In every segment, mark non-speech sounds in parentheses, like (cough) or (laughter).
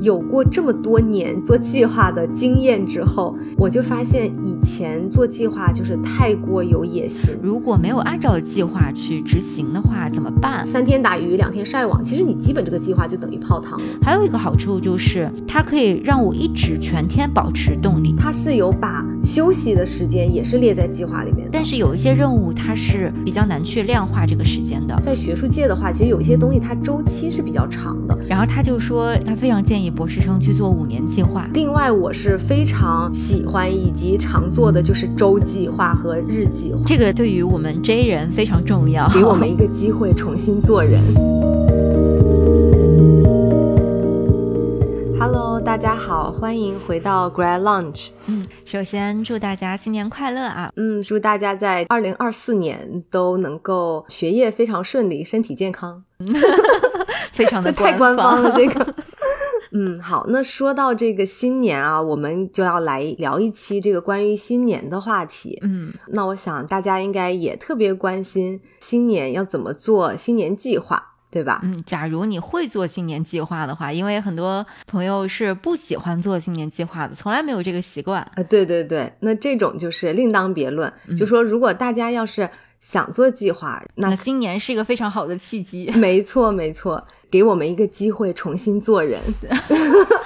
有过这么多年做计划的经验之后，我就发现以前做计划就是太过有野心。如果没有按照计划去执行的话，怎么办？三天打鱼两天晒网，其实你基本这个计划就等于泡汤了。还有一个好处就是它可以让我一直全天保持动力。它是有把休息的时间也是列在计划里面的，但是有一些任务它是比较难去量化这个时间的。在学术界的话，其实有一些东西它周期是比较长的。然后他就说他非常建议博士生去做五年计划。另外，我是非常喜欢以及常做的就是周计划和日计划，这个对于我们 J 人非常重要，给我们一个机会重新做人。家好，欢迎回到 Grad Lunch。嗯，首先祝大家新年快乐啊！嗯，祝大家在二零二四年都能够学业非常顺利，身体健康。(laughs) 非常的太官方了，这个。(laughs) 嗯，好，那说到这个新年啊，我们就要来聊一期这个关于新年的话题。嗯，那我想大家应该也特别关心新年要怎么做新年计划，对吧？嗯，假如你会做新年计划的话，因为很多朋友是不喜欢做新年计划的，从来没有这个习惯。啊，对对对，那这种就是另当别论。就说如果大家要是想做计划，那新年是一个非常好的契机。没错，没错。给我们一个机会重新做人，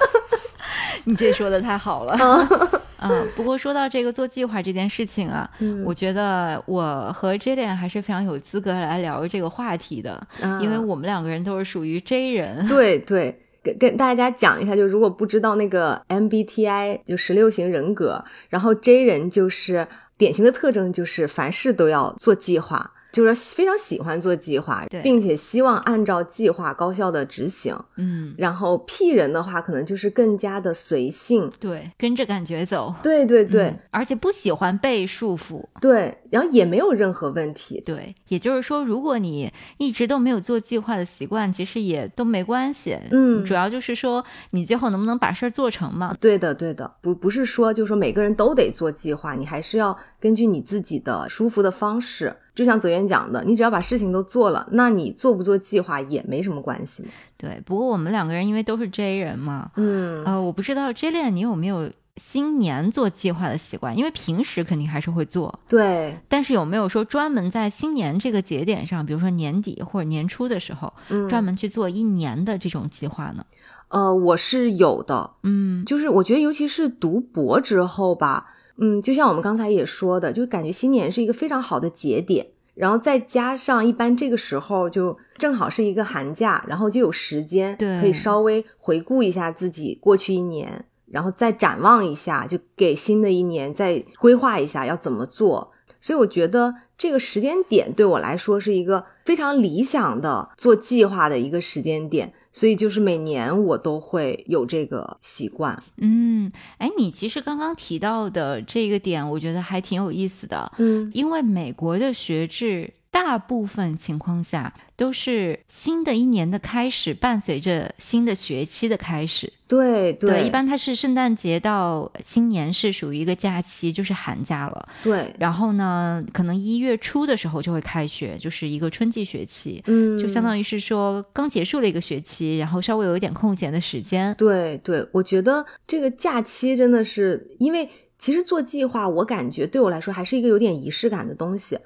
(laughs) 你这说的太好了。(laughs) (laughs) 嗯，不过说到这个做计划这件事情啊，我觉得我和 J 恋还是非常有资格来聊这个话题的，因为我们两个人都是属于 J 人。对对，跟跟大家讲一下，就如果不知道那个 MBTI 就十六型人格，然后 J 人就是典型的特征就是凡事都要做计划。就是非常喜欢做计划，并且希望按照计划高效的执行。嗯，然后 P 人的话，可能就是更加的随性，对，跟着感觉走。对对对，而且不喜欢被束缚。对，然后也没有任何问题。对，也就是说，如果你一直都没有做计划的习惯，其实也都没关系。嗯，主要就是说你最后能不能把事儿做成嘛？对的，对的，不不是说就是说每个人都得做计划，你还是要根据你自己的舒服的方式。就像泽源讲的，你只要把事情都做了，那你做不做计划也没什么关系。对，不过我们两个人因为都是 J 人嘛，嗯，呃，我不知道 J 恋你有没有新年做计划的习惯？因为平时肯定还是会做，对。但是有没有说专门在新年这个节点上，比如说年底或者年初的时候，专门去做一年的这种计划呢？呃，我是有的，嗯，就是我觉得尤其是读博之后吧。嗯，就像我们刚才也说的，就感觉新年是一个非常好的节点，然后再加上一般这个时候就正好是一个寒假，然后就有时间对可以稍微回顾一下自己过去一年，然后再展望一下，就给新的一年再规划一下要怎么做。所以我觉得这个时间点对我来说是一个非常理想的做计划的一个时间点。所以就是每年我都会有这个习惯，嗯，哎，你其实刚刚提到的这个点，我觉得还挺有意思的，嗯，因为美国的学制。大部分情况下都是新的一年的开始，伴随着新的学期的开始。对对，一般它是圣诞节到新年是属于一个假期，就是寒假了。对，然后呢，可能一月初的时候就会开学，就是一个春季学期。嗯，就相当于是说刚结束了一个学期，然后稍微有一点空闲的时间。对对，我觉得这个假期真的是因为其实做计划，我感觉对我来说还是一个有点仪式感的东西，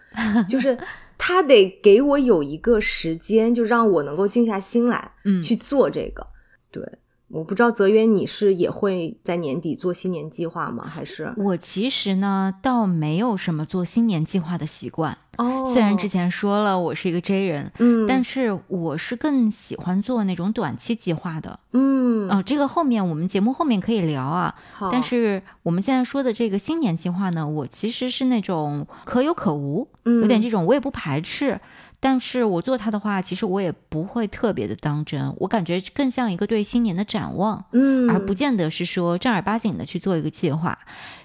就是。他得给我有一个时间，就让我能够静下心来，嗯，去做这个。对，我不知道泽渊，你是也会在年底做新年计划吗？还是我其实呢，倒没有什么做新年计划的习惯。哦，虽然之前说了我是一个 J 人，嗯，但是我是更喜欢做那种短期计划的，嗯，啊，这个后面我们节目后面可以聊啊。但是我们现在说的这个新年计划呢，我其实是那种可有可无，有点这种，我也不排斥。但是我做它的话，其实我也不会特别的当真，我感觉更像一个对新年的展望，嗯，而不见得是说正儿八经的去做一个计划。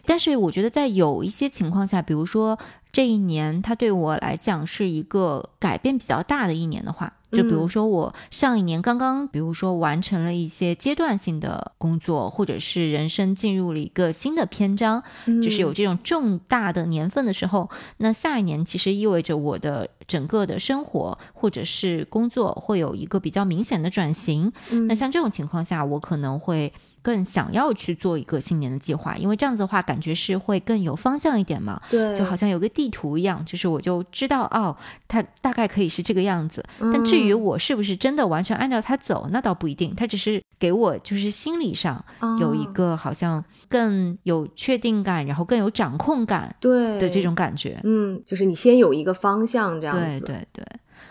但是我觉得在有一些情况下，比如说这一年它对我来讲是一个改变比较大的一年的话，就比如说我上一年刚刚，比如说完成了一些阶段性的工作，或者是人生进入了一个新的篇章，就是有这种重大的年份的时候，那下一年其实意味着我的整个的生活或者是工作会有一个比较明显的转型。那像这种情况下，我可能会。更想要去做一个新年的计划，因为这样子的话，感觉是会更有方向一点嘛。对，就好像有个地图一样，就是我就知道哦，它大概可以是这个样子。但至于我是不是真的完全按照它走，那倒不一定。它只是给我就是心理上有一个好像更有确定感，然后更有掌控感对的这种感觉。嗯，就是你先有一个方向这样子。对对对。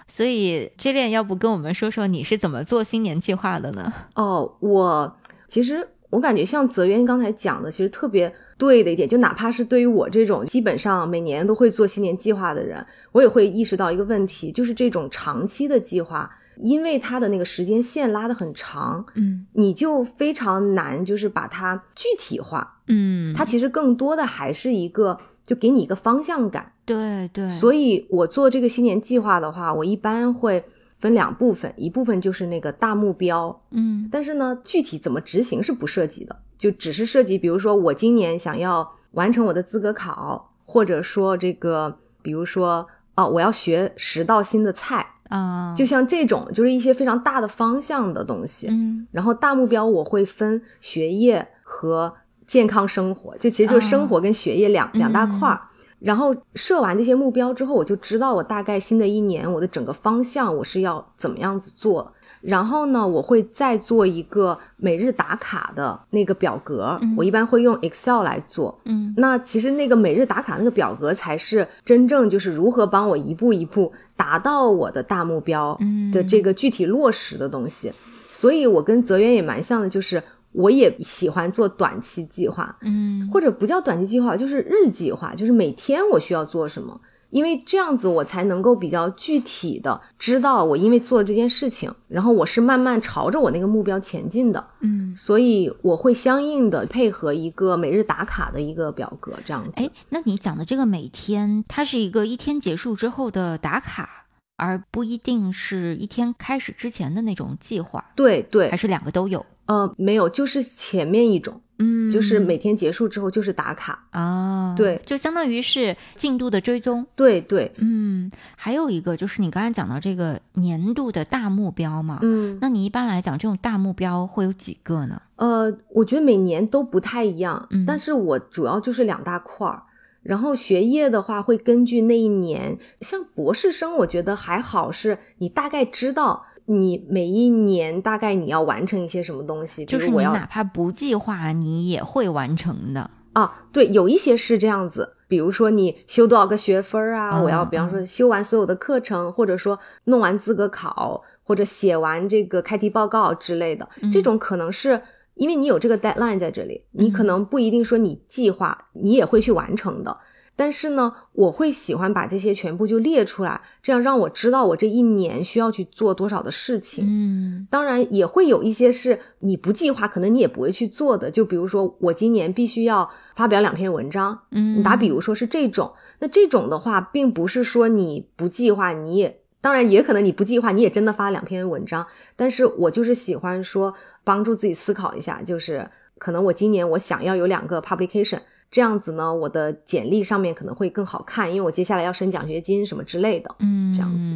所以 J 恋要不跟我们说说你是怎么做新年计划的呢？哦，我。其实我感觉像泽渊刚才讲的，其实特别对的一点，就哪怕是对于我这种基本上每年都会做新年计划的人，我也会意识到一个问题，就是这种长期的计划，因为它的那个时间线拉得很长，嗯，你就非常难，就是把它具体化，嗯，它其实更多的还是一个，就给你一个方向感，对对。所以我做这个新年计划的话，我一般会。分两部分，一部分就是那个大目标，嗯，但是呢，具体怎么执行是不涉及的，就只是涉及，比如说我今年想要完成我的资格考，或者说这个，比如说哦，我要学十道新的菜啊，就像这种，就是一些非常大的方向的东西，嗯，然后大目标我会分学业和健康生活，就其实就是生活跟学业两两大块儿。然后设完这些目标之后，我就知道我大概新的一年我的整个方向我是要怎么样子做。然后呢，我会再做一个每日打卡的那个表格，我一般会用 Excel 来做。嗯，那其实那个每日打卡那个表格才是真正就是如何帮我一步一步达到我的大目标的这个具体落实的东西。所以我跟泽源也蛮像的，就是。我也喜欢做短期计划，嗯，或者不叫短期计划，就是日计划，就是每天我需要做什么，因为这样子我才能够比较具体的知道我因为做这件事情，然后我是慢慢朝着我那个目标前进的，嗯，所以我会相应的配合一个每日打卡的一个表格，这样子。哎，那你讲的这个每天，它是一个一天结束之后的打卡，而不一定是一天开始之前的那种计划，对对，还是两个都有。呃，没有，就是前面一种，嗯，就是每天结束之后就是打卡啊，对，就相当于是进度的追踪，对对，嗯，还有一个就是你刚才讲到这个年度的大目标嘛，嗯，那你一般来讲这种大目标会有几个呢？呃，我觉得每年都不太一样，嗯，但是我主要就是两大块儿，然后学业的话会根据那一年，像博士生，我觉得还好，是你大概知道。你每一年大概你要完成一些什么东西？就是你哪怕不计划，你也会完成的啊。对，有一些是这样子，比如说你修多少个学分啊？我要比方说修完所有的课程，或者说弄完资格考，或者写完这个开题报告之类的。这种可能是因为你有这个 deadline 在这里，你可能不一定说你计划你也会去完成的。但是呢，我会喜欢把这些全部就列出来，这样让我知道我这一年需要去做多少的事情。嗯，当然也会有一些是你不计划，可能你也不会去做的。就比如说，我今年必须要发表两篇文章。嗯，打比如说是这种，那这种的话，并不是说你不计划，你也当然也可能你不计划，你也真的发两篇文章。但是我就是喜欢说帮助自己思考一下，就是可能我今年我想要有两个 publication。这样子呢，我的简历上面可能会更好看，因为我接下来要申奖学金什么之类的。嗯，这样子，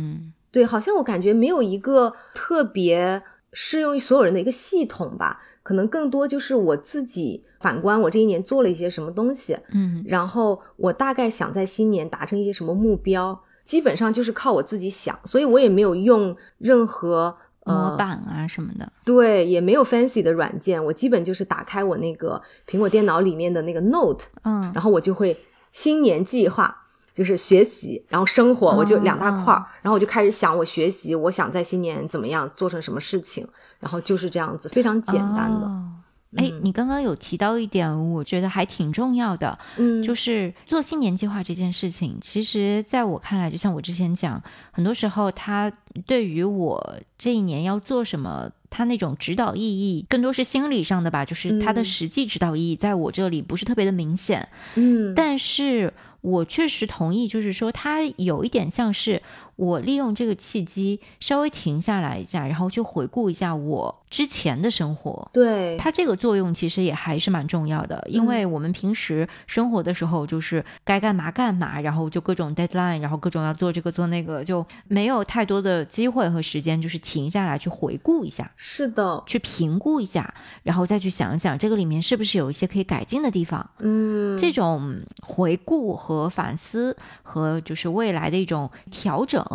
对，好像我感觉没有一个特别适用于所有人的一个系统吧，可能更多就是我自己反观我这一年做了一些什么东西，嗯，然后我大概想在新年达成一些什么目标，基本上就是靠我自己想，所以我也没有用任何。模板啊什么的，对，也没有 fancy 的软件，我基本就是打开我那个苹果电脑里面的那个 Note，嗯，然后我就会新年计划，就是学习，然后生活，我就两大块儿，然后我就开始想我学习，我想在新年怎么样做成什么事情，然后就是这样子，非常简单的。哎，你刚刚有提到一点，我觉得还挺重要的，嗯，就是做新年计划这件事情，其实在我看来，就像我之前讲，很多时候它对于我这一年要做什么，它那种指导意义更多是心理上的吧，就是它的实际指导意义在我这里不是特别的明显，嗯，但是。我确实同意，就是说它有一点像是。我利用这个契机稍微停下来一下，然后去回顾一下我之前的生活。对它这个作用其实也还是蛮重要的，因为我们平时生活的时候就是该干嘛干嘛，然后就各种 deadline，然后各种要做这个做那个，就没有太多的机会和时间，就是停下来去回顾一下。是的，去评估一下，然后再去想一想这个里面是不是有一些可以改进的地方。嗯，这种回顾和反思和就是未来的一种调整。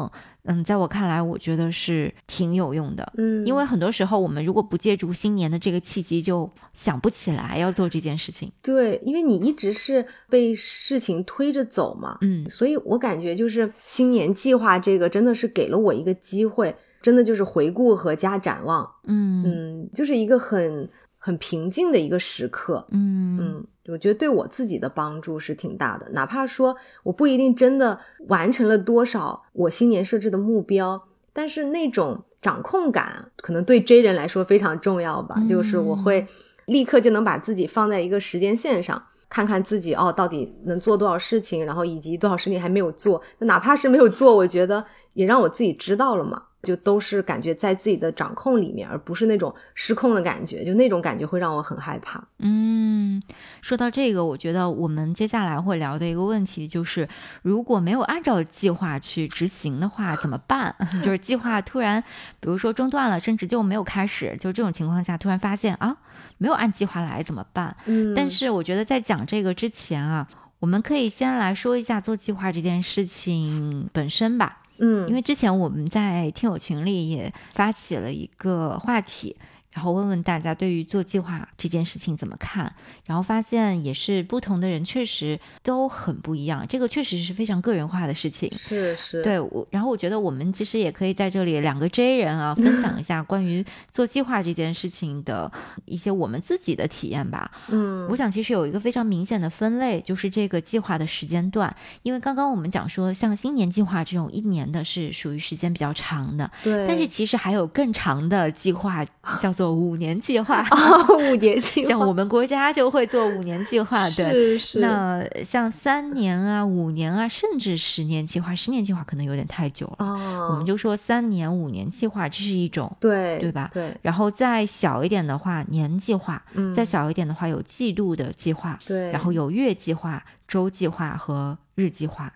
嗯，在我看来，我觉得是挺有用的。嗯，因为很多时候我们如果不借助新年的这个契机，就想不起来要做这件事情。对，因为你一直是被事情推着走嘛。嗯，所以我感觉就是新年计划这个真的是给了我一个机会，真的就是回顾和加展望。嗯嗯，就是一个很很平静的一个时刻。嗯嗯。我觉得对我自己的帮助是挺大的，哪怕说我不一定真的完成了多少我新年设置的目标，但是那种掌控感可能对 J 人来说非常重要吧。就是我会立刻就能把自己放在一个时间线上，看看自己哦到底能做多少事情，然后以及多少事情还没有做。哪怕是没有做，我觉得也让我自己知道了嘛。就都是感觉在自己的掌控里面，而不是那种失控的感觉。就那种感觉会让我很害怕。嗯，说到这个，我觉得我们接下来会聊的一个问题就是，如果没有按照计划去执行的话，怎么办？(laughs) 就是计划突然，比如说中断了，甚至就没有开始，就这种情况下突然发现啊，没有按计划来，怎么办？嗯，但是我觉得在讲这个之前啊，我们可以先来说一下做计划这件事情本身吧。嗯，因为之前我们在听友群里也发起了一个话题。然后问问大家对于做计划这件事情怎么看？然后发现也是不同的人确实都很不一样，这个确实是非常个人化的事情。是是，对我。然后我觉得我们其实也可以在这里两个 J 人啊，分享一下 (laughs) 关于做计划这件事情的一些我们自己的体验吧。嗯，我想其实有一个非常明显的分类，就是这个计划的时间段。因为刚刚我们讲说，像新年计划这种一年的是属于时间比较长的，对。但是其实还有更长的计划，叫做。做五年计划，(laughs) 哦五年计划，像我们国家就会做五年计划，对，是是。那像三年啊、五年啊，甚至十年计划，十年计划可能有点太久了。哦，我们就说三年、五年计划，这是一种，对对吧？对。然后再小一点的话，年计划；嗯，再小一点的话，有季度的计划，对。然后有月计划、周计划和日计划。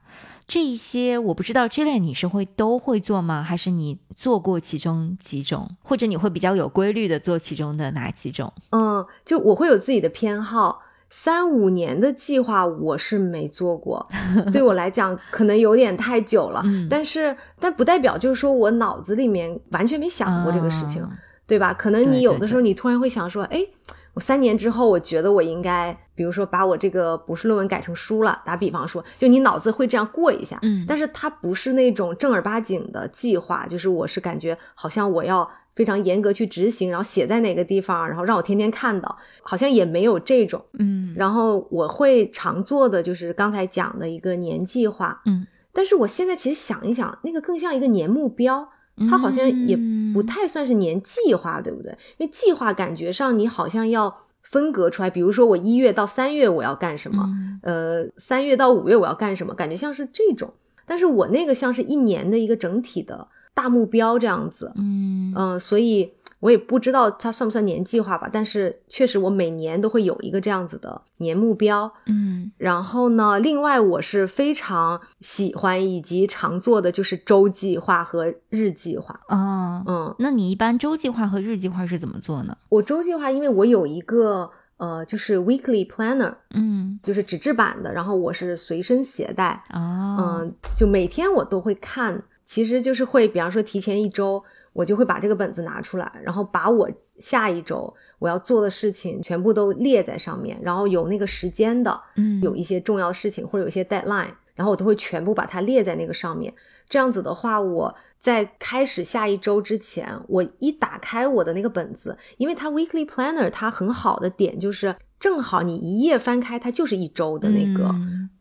这一些我不知道，这类你是会都会做吗？还是你做过其中几种，或者你会比较有规律的做其中的哪几种？嗯，就我会有自己的偏好。三五年的计划我是没做过，(laughs) 对我来讲可能有点太久了。但是，但不代表就是说我脑子里面完全没想过这个事情，对吧？可能你有的时候你突然会想说，哎。我三年之后，我觉得我应该，比如说把我这个博士论文改成书了。打比方说，就你脑子会这样过一下，嗯，但是它不是那种正儿八经的计划，就是我是感觉好像我要非常严格去执行，然后写在哪个地方，然后让我天天看到，好像也没有这种，嗯。然后我会常做的就是刚才讲的一个年计划，嗯，但是我现在其实想一想，那个更像一个年目标。它好像也不太算是年计划，对不对？因为计划感觉上你好像要分隔出来，比如说我一月到三月我要干什么，呃，三月到五月我要干什么，感觉像是这种。但是我那个像是一年的一个整体的大目标这样子，嗯嗯，所以。我也不知道它算不算年计划吧，但是确实我每年都会有一个这样子的年目标，嗯，然后呢，另外我是非常喜欢以及常做的就是周计划和日计划，哦，嗯，那你一般周计划和日计划是怎么做呢？我周计划，因为我有一个呃，就是 weekly planner，嗯，就是纸质版的，然后我是随身携带，哦，嗯，就每天我都会看，其实就是会，比方说提前一周。我就会把这个本子拿出来，然后把我下一周我要做的事情全部都列在上面，然后有那个时间的，嗯，有一些重要的事情或者有一些 deadline，然后我都会全部把它列在那个上面。这样子的话，我在开始下一周之前，我一打开我的那个本子，因为它 weekly planner 它很好的点就是正好你一页翻开，它就是一周的那个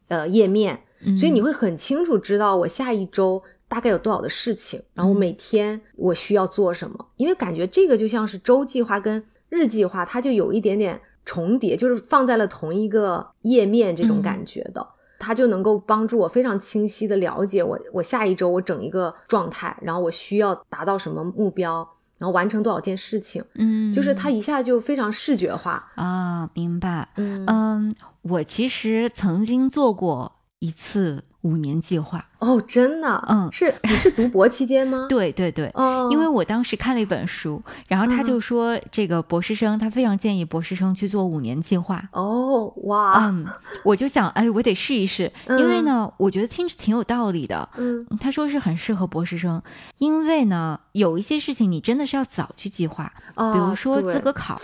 呃页面，所以你会很清楚知道我下一周。大概有多少的事情，然后每天我需要做什么？因为感觉这个就像是周计划跟日计划，它就有一点点重叠，就是放在了同一个页面这种感觉的。它就能够帮助我非常清晰的了解我我下一周我整一个状态，然后我需要达到什么目标，然后完成多少件事情。嗯，就是它一下就非常视觉化啊，明白。嗯嗯，我其实曾经做过一次。五年计划哦，真的，嗯，是你是读博期间吗？(laughs) 对对对，哦，因为我当时看了一本书，然后他就说这个博士生他非常建议博士生去做五年计划。哦，哇，嗯，我就想，哎，我得试一试，因为呢，我觉得听着挺有道理的。嗯，他说是很适合博士生，因为呢，有一些事情你真的是要早去计划，比如说资格考，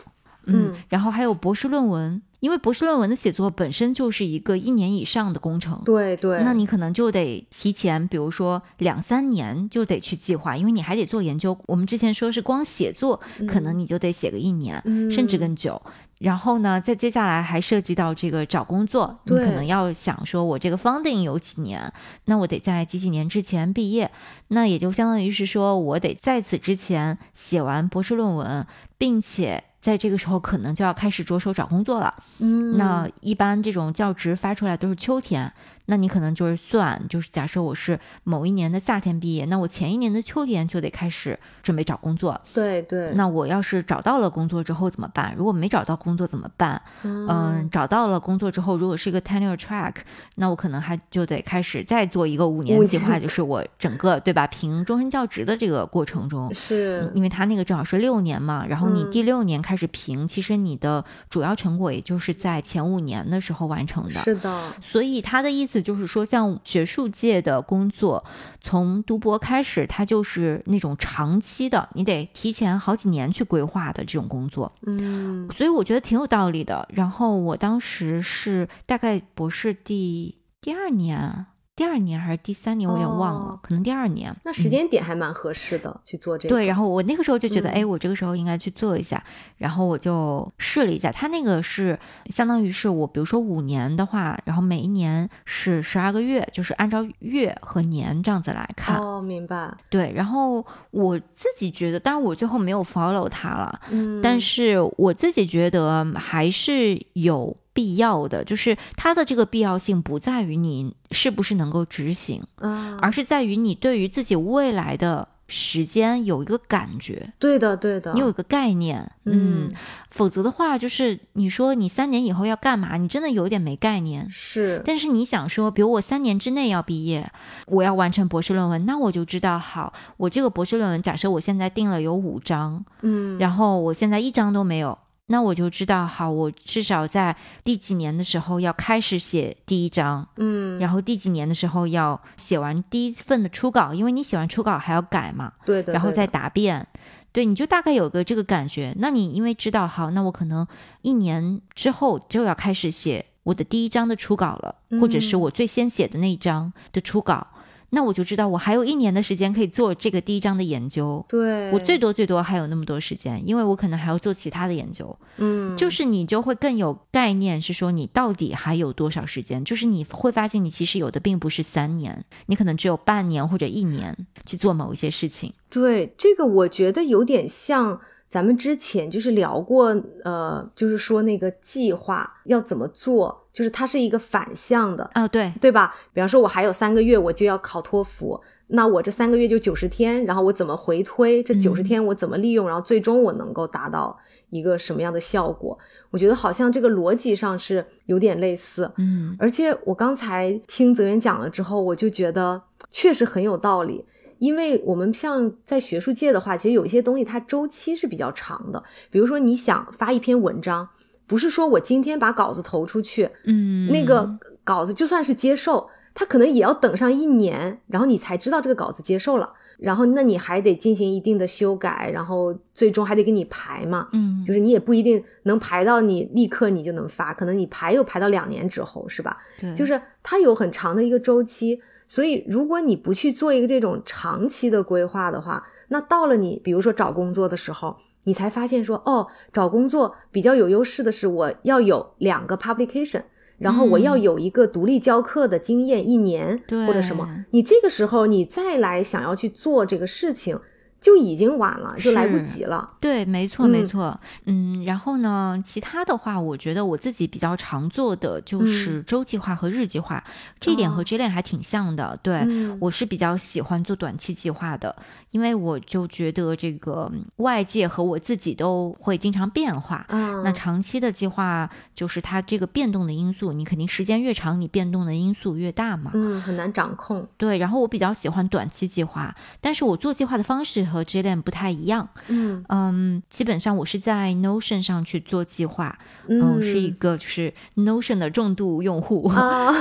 嗯，然后还有博士论文。因为博士论文的写作本身就是一个一年以上的工程，对对，那你可能就得提前，比如说两三年就得去计划，因为你还得做研究。我们之前说是光写作，可能你就得写个一年，甚至更久。然后呢，再接下来还涉及到这个找工作，你可能要想说，我这个 funding 有几年，那我得在几几年之前毕业，那也就相当于是说我得在此之前写完博士论文，并且在这个时候可能就要开始着手找工作了。嗯，那一般这种教职发出来都是秋天。那你可能就是算，就是假设我是某一年的夏天毕业，那我前一年的秋天就得开始准备找工作。对对。那我要是找到了工作之后怎么办？如果没找到工作怎么办？嗯，找到了工作之后，如果是一个 tenure track，那我可能还就得开始再做一个五年计划，就是我整个对吧？评终身教职的这个过程中，是因为他那个正好是六年嘛，然后你第六年开始评，其实你的主要成果也就是在前五年的时候完成的。是的。所以他的意思。就是说，像学术界的工作，从读博开始，它就是那种长期的，你得提前好几年去规划的这种工作。嗯，所以我觉得挺有道理的。然后我当时是大概博士第第二年。第二年还是第三年，我有点忘了，可能第二年。那时间点还蛮合适的，去做这个。对，然后我那个时候就觉得，哎，我这个时候应该去做一下，然后我就试了一下。他那个是相当于是我，比如说五年的话，然后每一年是十二个月，就是按照月和年这样子来看。哦，明白。对，然后我自己觉得，当然我最后没有 follow 他了，嗯，但是我自己觉得还是有。必要的就是它的这个必要性不在于你是不是能够执行，嗯而是在于你对于自己未来的时间有一个感觉。对的，对的，你有一个概念。嗯，否则的话，就是你说你三年以后要干嘛，你真的有点没概念。是，但是你想说，比如我三年之内要毕业，我要完成博士论文，那我就知道，好，我这个博士论文，假设我现在定了有五章，嗯，然后我现在一章都没有。那我就知道，好，我至少在第几年的时候要开始写第一章，嗯，然后第几年的时候要写完第一份的初稿，因为你写完初稿还要改嘛，对的，然后再答辩，对，你就大概有个这个感觉。那你因为知道，好，那我可能一年之后就要开始写我的第一章的初稿了，或者是我最先写的那一章的初稿。那我就知道我还有一年的时间可以做这个第一章的研究。对，我最多最多还有那么多时间，因为我可能还要做其他的研究。嗯，就是你就会更有概念，是说你到底还有多少时间？就是你会发现，你其实有的并不是三年，你可能只有半年或者一年去做某一些事情。对，这个我觉得有点像。咱们之前就是聊过，呃，就是说那个计划要怎么做，就是它是一个反向的啊，对对吧？比方说，我还有三个月我就要考托福，那我这三个月就九十天，然后我怎么回推这九十天我怎么利用，然后最终我能够达到一个什么样的效果？我觉得好像这个逻辑上是有点类似，嗯，而且我刚才听泽源讲了之后，我就觉得确实很有道理。因为我们像在学术界的话，其实有一些东西它周期是比较长的。比如说，你想发一篇文章，不是说我今天把稿子投出去，嗯，那个稿子就算是接受，它可能也要等上一年，然后你才知道这个稿子接受了。然后，那你还得进行一定的修改，然后最终还得给你排嘛，嗯，就是你也不一定能排到你立刻你就能发，可能你排又排到两年之后，是吧？对，就是它有很长的一个周期。所以，如果你不去做一个这种长期的规划的话，那到了你比如说找工作的时候，你才发现说，哦，找工作比较有优势的是我要有两个 publication，然后我要有一个独立教课的经验一年或者什么。你这个时候你再来想要去做这个事情，就已经晚了，就来不及了。对，没错，没错。嗯，然后呢，其他的话，我觉得我自己比较常做的就是周计划和日计划，这一点和 j l n 还挺像的。对我是比较喜欢做短期计划的，因为我就觉得这个外界和我自己都会经常变化。嗯，那长期的计划就是它这个变动的因素，你肯定时间越长，你变动的因素越大嘛。嗯，很难掌控。对，然后我比较喜欢短期计划，但是我做计划的方式和 J 链不太一样。嗯嗯，基本上我是在 Notion 上去做计划，嗯，是一个就是 Notion 的重度用户，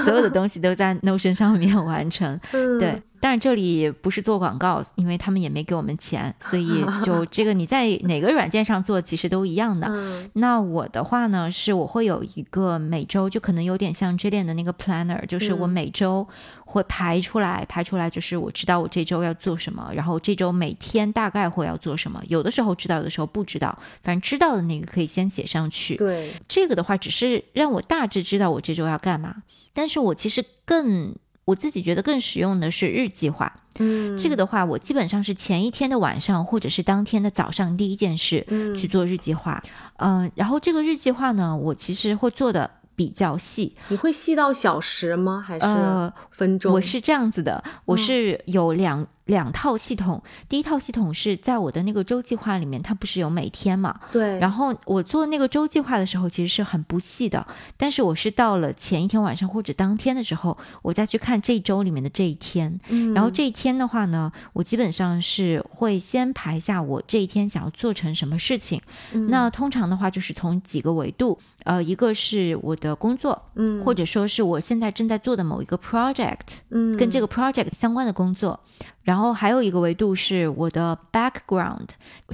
所有的东西都在 Notion 上面完成。对。但是这里不是做广告，因为他们也没给我们钱，所以 (laughs) 就这个你在哪个软件上做其实都一样的。那我的话呢，是我会有一个每周就可能有点像 J 链的那个 planner，就是我每周会排出来，排出来就是我知道我这周要做什么，然后这周每天大概会要做什么，有的时候知道，有的时候不知道，反正知道的那个可以先写上去。对，这个的话只是让我大致知道我这周要干嘛，但是我其实更。我自己觉得更实用的是日计划，嗯，这个的话，我基本上是前一天的晚上或者是当天的早上第一件事去做日计划，嗯，然后这个日计划呢，我其实会做的比较细。你会细到小时吗？还是分钟？我是这样子的，我是有两。两套系统，第一套系统是在我的那个周计划里面，它不是有每天嘛？对。然后我做那个周计划的时候，其实是很不细的。但是我是到了前一天晚上或者当天的时候，我再去看这一周里面的这一天。嗯。然后这一天的话呢，我基本上是会先排下我这一天想要做成什么事情。嗯。那通常的话，就是从几个维度，呃，一个是我的工作，嗯，或者说是我现在正在做的某一个 project，嗯，跟这个 project 相关的工作。然后还有一个维度是我的 background，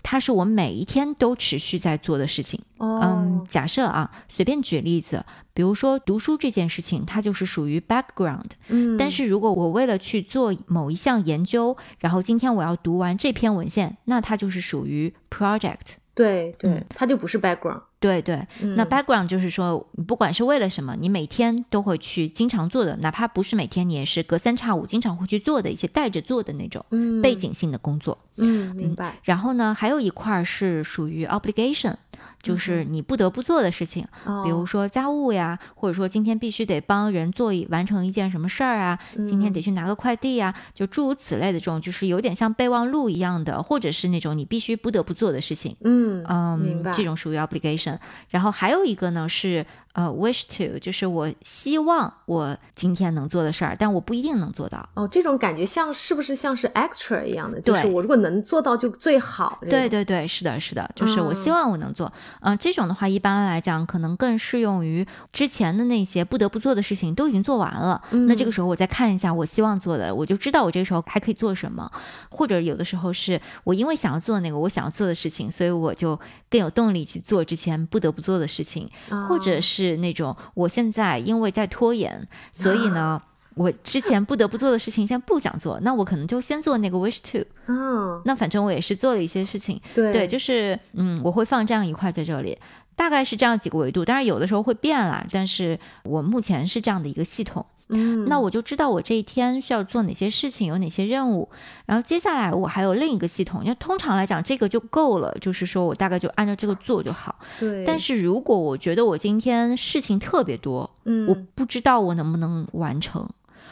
它是我每一天都持续在做的事情。嗯，假设啊，随便举例子，比如说读书这件事情，它就是属于 background。嗯，但是如果我为了去做某一项研究，然后今天我要读完这篇文献，那它就是属于 project。对对，它就不是 background。对对，那 background 就是说，不管是为了什么，你每天都会去经常做的，哪怕不是每天，你也是隔三差五经常会去做的一些带着做的那种背景性的工作。嗯，明白。然后呢，还有一块是属于 obligation。就是你不得不做的事情，比如说家务呀，或者说今天必须得帮人做一完成一件什么事儿啊，今天得去拿个快递呀，就诸如此类的这种，就是有点像备忘录一样的，或者是那种你必须不得不做的事情。嗯嗯，明白。这种属于 obligation。然后还有一个呢是。呃，wish to 就是我希望我今天能做的事儿，但我不一定能做到。哦，这种感觉像是不是像是 extra 一样的？就是我如果能做到就最好。对对对，是的，是的，就是我希望我能做。嗯，这种的话一般来讲可能更适用于之前的那些不得不做的事情都已经做完了。那这个时候我再看一下我希望做的，我就知道我这个时候还可以做什么。或者有的时候是我因为想要做那个我想要做的事情，所以我就更有动力去做之前不得不做的事情，或者是。是那种，我现在因为在拖延，所以呢，我之前不得不做的事情，现在不想做，那我可能就先做那个 wish to。嗯，那反正我也是做了一些事情，对，就是嗯，我会放这样一块在这里，大概是这样几个维度，当然有的时候会变啦，但是我目前是这样的一个系统。嗯，那我就知道我这一天需要做哪些事情，有哪些任务。然后接下来我还有另一个系统，因为通常来讲这个就够了，就是说我大概就按照这个做就好。对。但是如果我觉得我今天事情特别多，嗯，我不知道我能不能完成，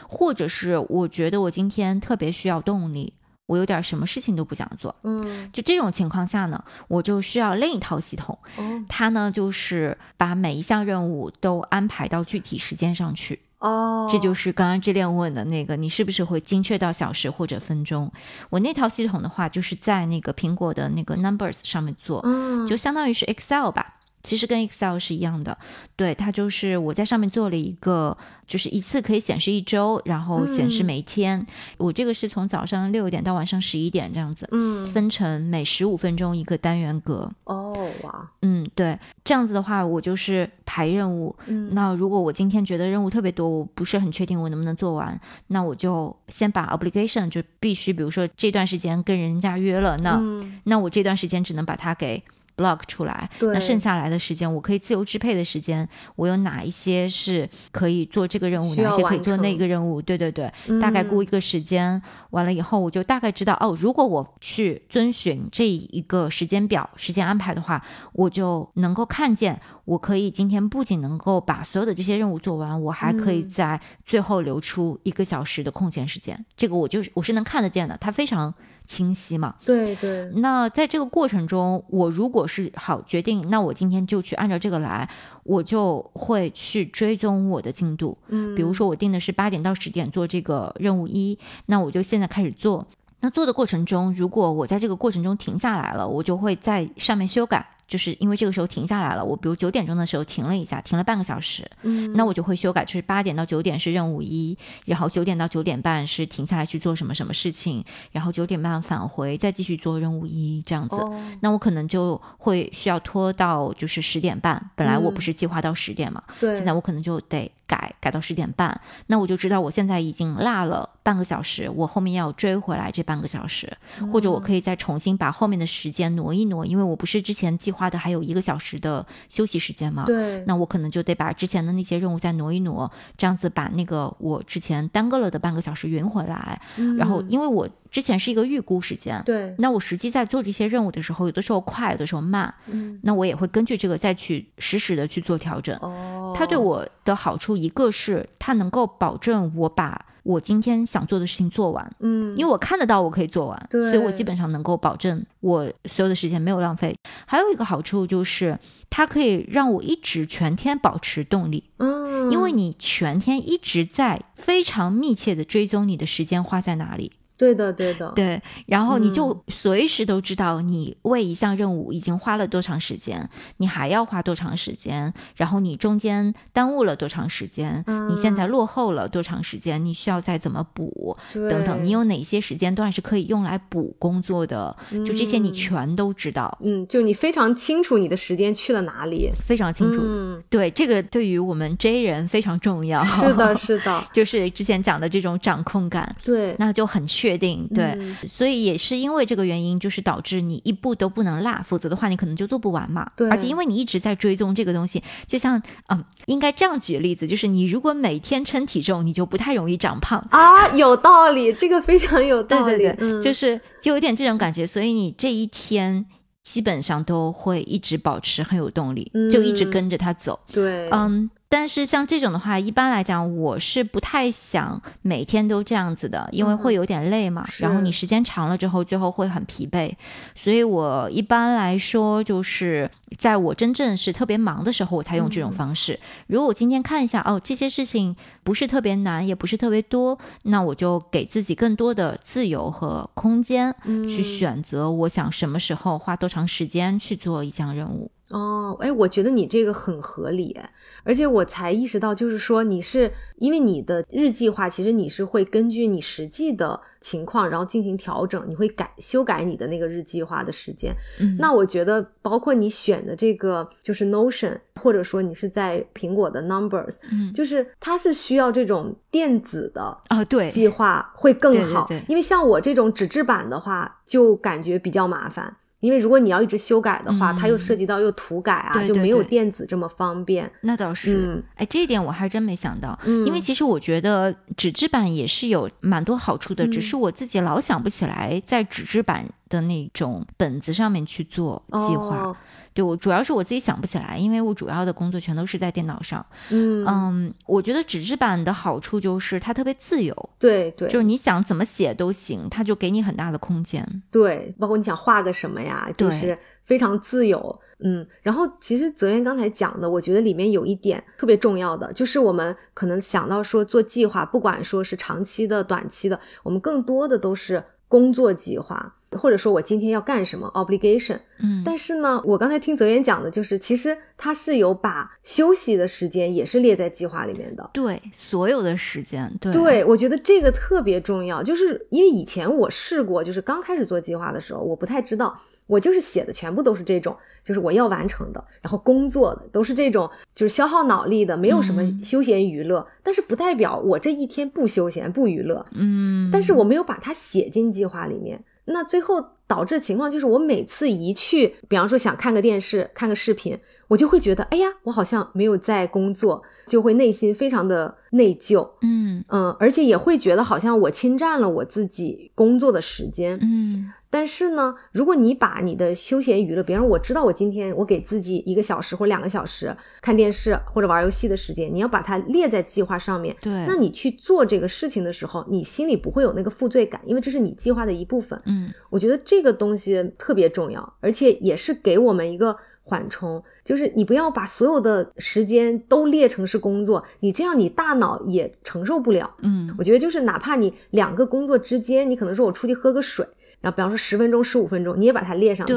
或者是我觉得我今天特别需要动力，我有点什么事情都不想做，嗯，就这种情况下呢，我就需要另一套系统，哦它呢就是把每一项任务都安排到具体时间上去。哦，这就是刚刚这练问的那个，你是不是会精确到小时或者分钟？我那套系统的话，就是在那个苹果的那个 Numbers 上面做，嗯，就相当于是 Excel 吧。其实跟 Excel 是一样的，对，它就是我在上面做了一个，就是一次可以显示一周，然后显示每天。我这个是从早上六点到晚上十一点这样子，嗯，分成每十五分钟一个单元格。哦，哇，嗯，对，这样子的话，我就是排任务。嗯，那如果我今天觉得任务特别多，我不是很确定我能不能做完，那我就先把 obligation 就必须，比如说这段时间跟人家约了，那那我这段时间只能把它给。Block 出来。那剩下来的时间，我可以自由支配的时间，我有哪一些是可以做这个任务，哪些可以做那个任务？对对对，大概估一个时间，完了以后我就大概知道哦，如果我去遵循这一个时间表、时间安排的话，我就能够看见。我可以今天不仅能够把所有的这些任务做完，我还可以在最后留出一个小时的空闲时间。这个我就是我是能看得见的，它非常清晰嘛。对对。那在这个过程中，我如果是好决定，那我今天就去按照这个来，我就会去追踪我的进度。嗯。比如说我定的是八点到十点做这个任务一，那我就现在开始做。那做的过程中，如果我在这个过程中停下来了，我就会在上面修改。就是因为这个时候停下来了，我比如九点钟的时候停了一下，停了半个小时，嗯，那我就会修改，就是八点到九点是任务一，然后九点到九点半是停下来去做什么什么事情，然后九点半返回再继续做任务一这样子，那我可能就会需要拖到就是十点半，本来我不是计划到十点嘛，对，现在我可能就得改改到十点半，那我就知道我现在已经落了半个小时，我后面要追回来这半个小时，或者我可以再重新把后面的时间挪一挪，因为我不是之前计。花的还有一个小时的休息时间嘛？对，那我可能就得把之前的那些任务再挪一挪，这样子把那个我之前耽搁了的半个小时匀回来。然后，因为我之前是一个预估时间，对，那我实际在做这些任务的时候，有的时候快，有的时候慢，嗯，那我也会根据这个再去实时的去做调整。哦，它对我的好处一个是它能够保证我把。我今天想做的事情做完，嗯，因为我看得到我可以做完，对，所以我基本上能够保证我所有的时间没有浪费。还有一个好处就是，它可以让我一直全天保持动力，嗯，因为你全天一直在非常密切的追踪你的时间花在哪里。对的，对的，对，然后你就随时都知道你为一项任务已经花了多长时间，你还要花多长时间，然后你中间耽误了多长时间，你现在落后了多长时间，你需要再怎么补，等等，你有哪些时间段是可以用来补工作的，就这些你全都知道。嗯，就你非常清楚你的时间去了哪里，非常清楚。嗯，对，这个对于我们 J 人非常重要。是的，是的，(laughs) 就是之前讲的这种掌控感。对，那就很确定，对，所以也是因为这个原因，就是导致你一步都不能落，否则的话你可能就做不完嘛。对，而且因为你一直在追踪这个东西，就像嗯，应该这样举例子，就是你如果每天称体重，你就不太容易长胖啊。有道理，这个非常有道理，对对对，就是就有点这种感觉，所以你这一天基本上都会一直保持很有动力，就一直跟着他走。对，嗯。但是像这种的话，一般来讲，我是不太想每天都这样子的，因为会有点累嘛。然后你时间长了之后，最后会很疲惫。所以我一般来说，就是在我真正是特别忙的时候，我才用这种方式。如果我今天看一下，哦，这些事情不是特别难，也不是特别多，那我就给自己更多的自由和空间，去选择我想什么时候花多长时间去做一项任务。哦，哎，我觉得你这个很合理。而且我才意识到，就是说你是因为你的日计划，其实你是会根据你实际的情况，然后进行调整，你会改修改你的那个日计划的时间。嗯，那我觉得包括你选的这个就是 Notion，或者说你是在苹果的 Numbers，嗯，就是它是需要这种电子的啊，对，计划会更好，因为像我这种纸质版的话，就感觉比较麻烦。因为如果你要一直修改的话，它又涉及到又涂改啊，就没有电子这么方便。那倒是，哎，这一点我还真没想到。因为其实我觉得纸质版也是有蛮多好处的，只是我自己老想不起来在纸质版的那种本子上面去做计划。对我主要是我自己想不起来，因为我主要的工作全都是在电脑上。嗯嗯，我觉得纸质版的好处就是它特别自由，对对，就是你想怎么写都行，它就给你很大的空间。对，包括你想画个什么呀，就是非常自由。嗯，然后其实泽源刚才讲的，我觉得里面有一点特别重要的，就是我们可能想到说做计划，不管说是长期的、短期的，我们更多的都是工作计划。或者说我今天要干什么 obligation，嗯，但是呢，我刚才听泽源讲的，就是其实他是有把休息的时间也是列在计划里面的，对，所有的时间，对，对我觉得这个特别重要，就是因为以前我试过，就是刚开始做计划的时候，我不太知道，我就是写的全部都是这种，就是我要完成的，然后工作的都是这种，就是消耗脑力的，没有什么休闲娱乐，但是不代表我这一天不休闲不娱乐，嗯，但是我没有把它写进计划里面。那最后导致情况就是，我每次一去，比方说想看个电视、看个视频，我就会觉得，哎呀，我好像没有在工作，就会内心非常的内疚。嗯嗯，而且也会觉得好像我侵占了我自己工作的时间。嗯。但是呢，如果你把你的休闲娱乐，比方说我知道我今天我给自己一个小时或两个小时看电视或者玩游戏的时间，你要把它列在计划上面。对，那你去做这个事情的时候，你心里不会有那个负罪感，因为这是你计划的一部分。嗯，我觉得这个东西特别重要，而且也是给我们一个缓冲，就是你不要把所有的时间都列成是工作，你这样你大脑也承受不了。嗯，我觉得就是哪怕你两个工作之间，你可能说我出去喝个水。然后，比方说十分钟、十五分钟，你也把它列上去。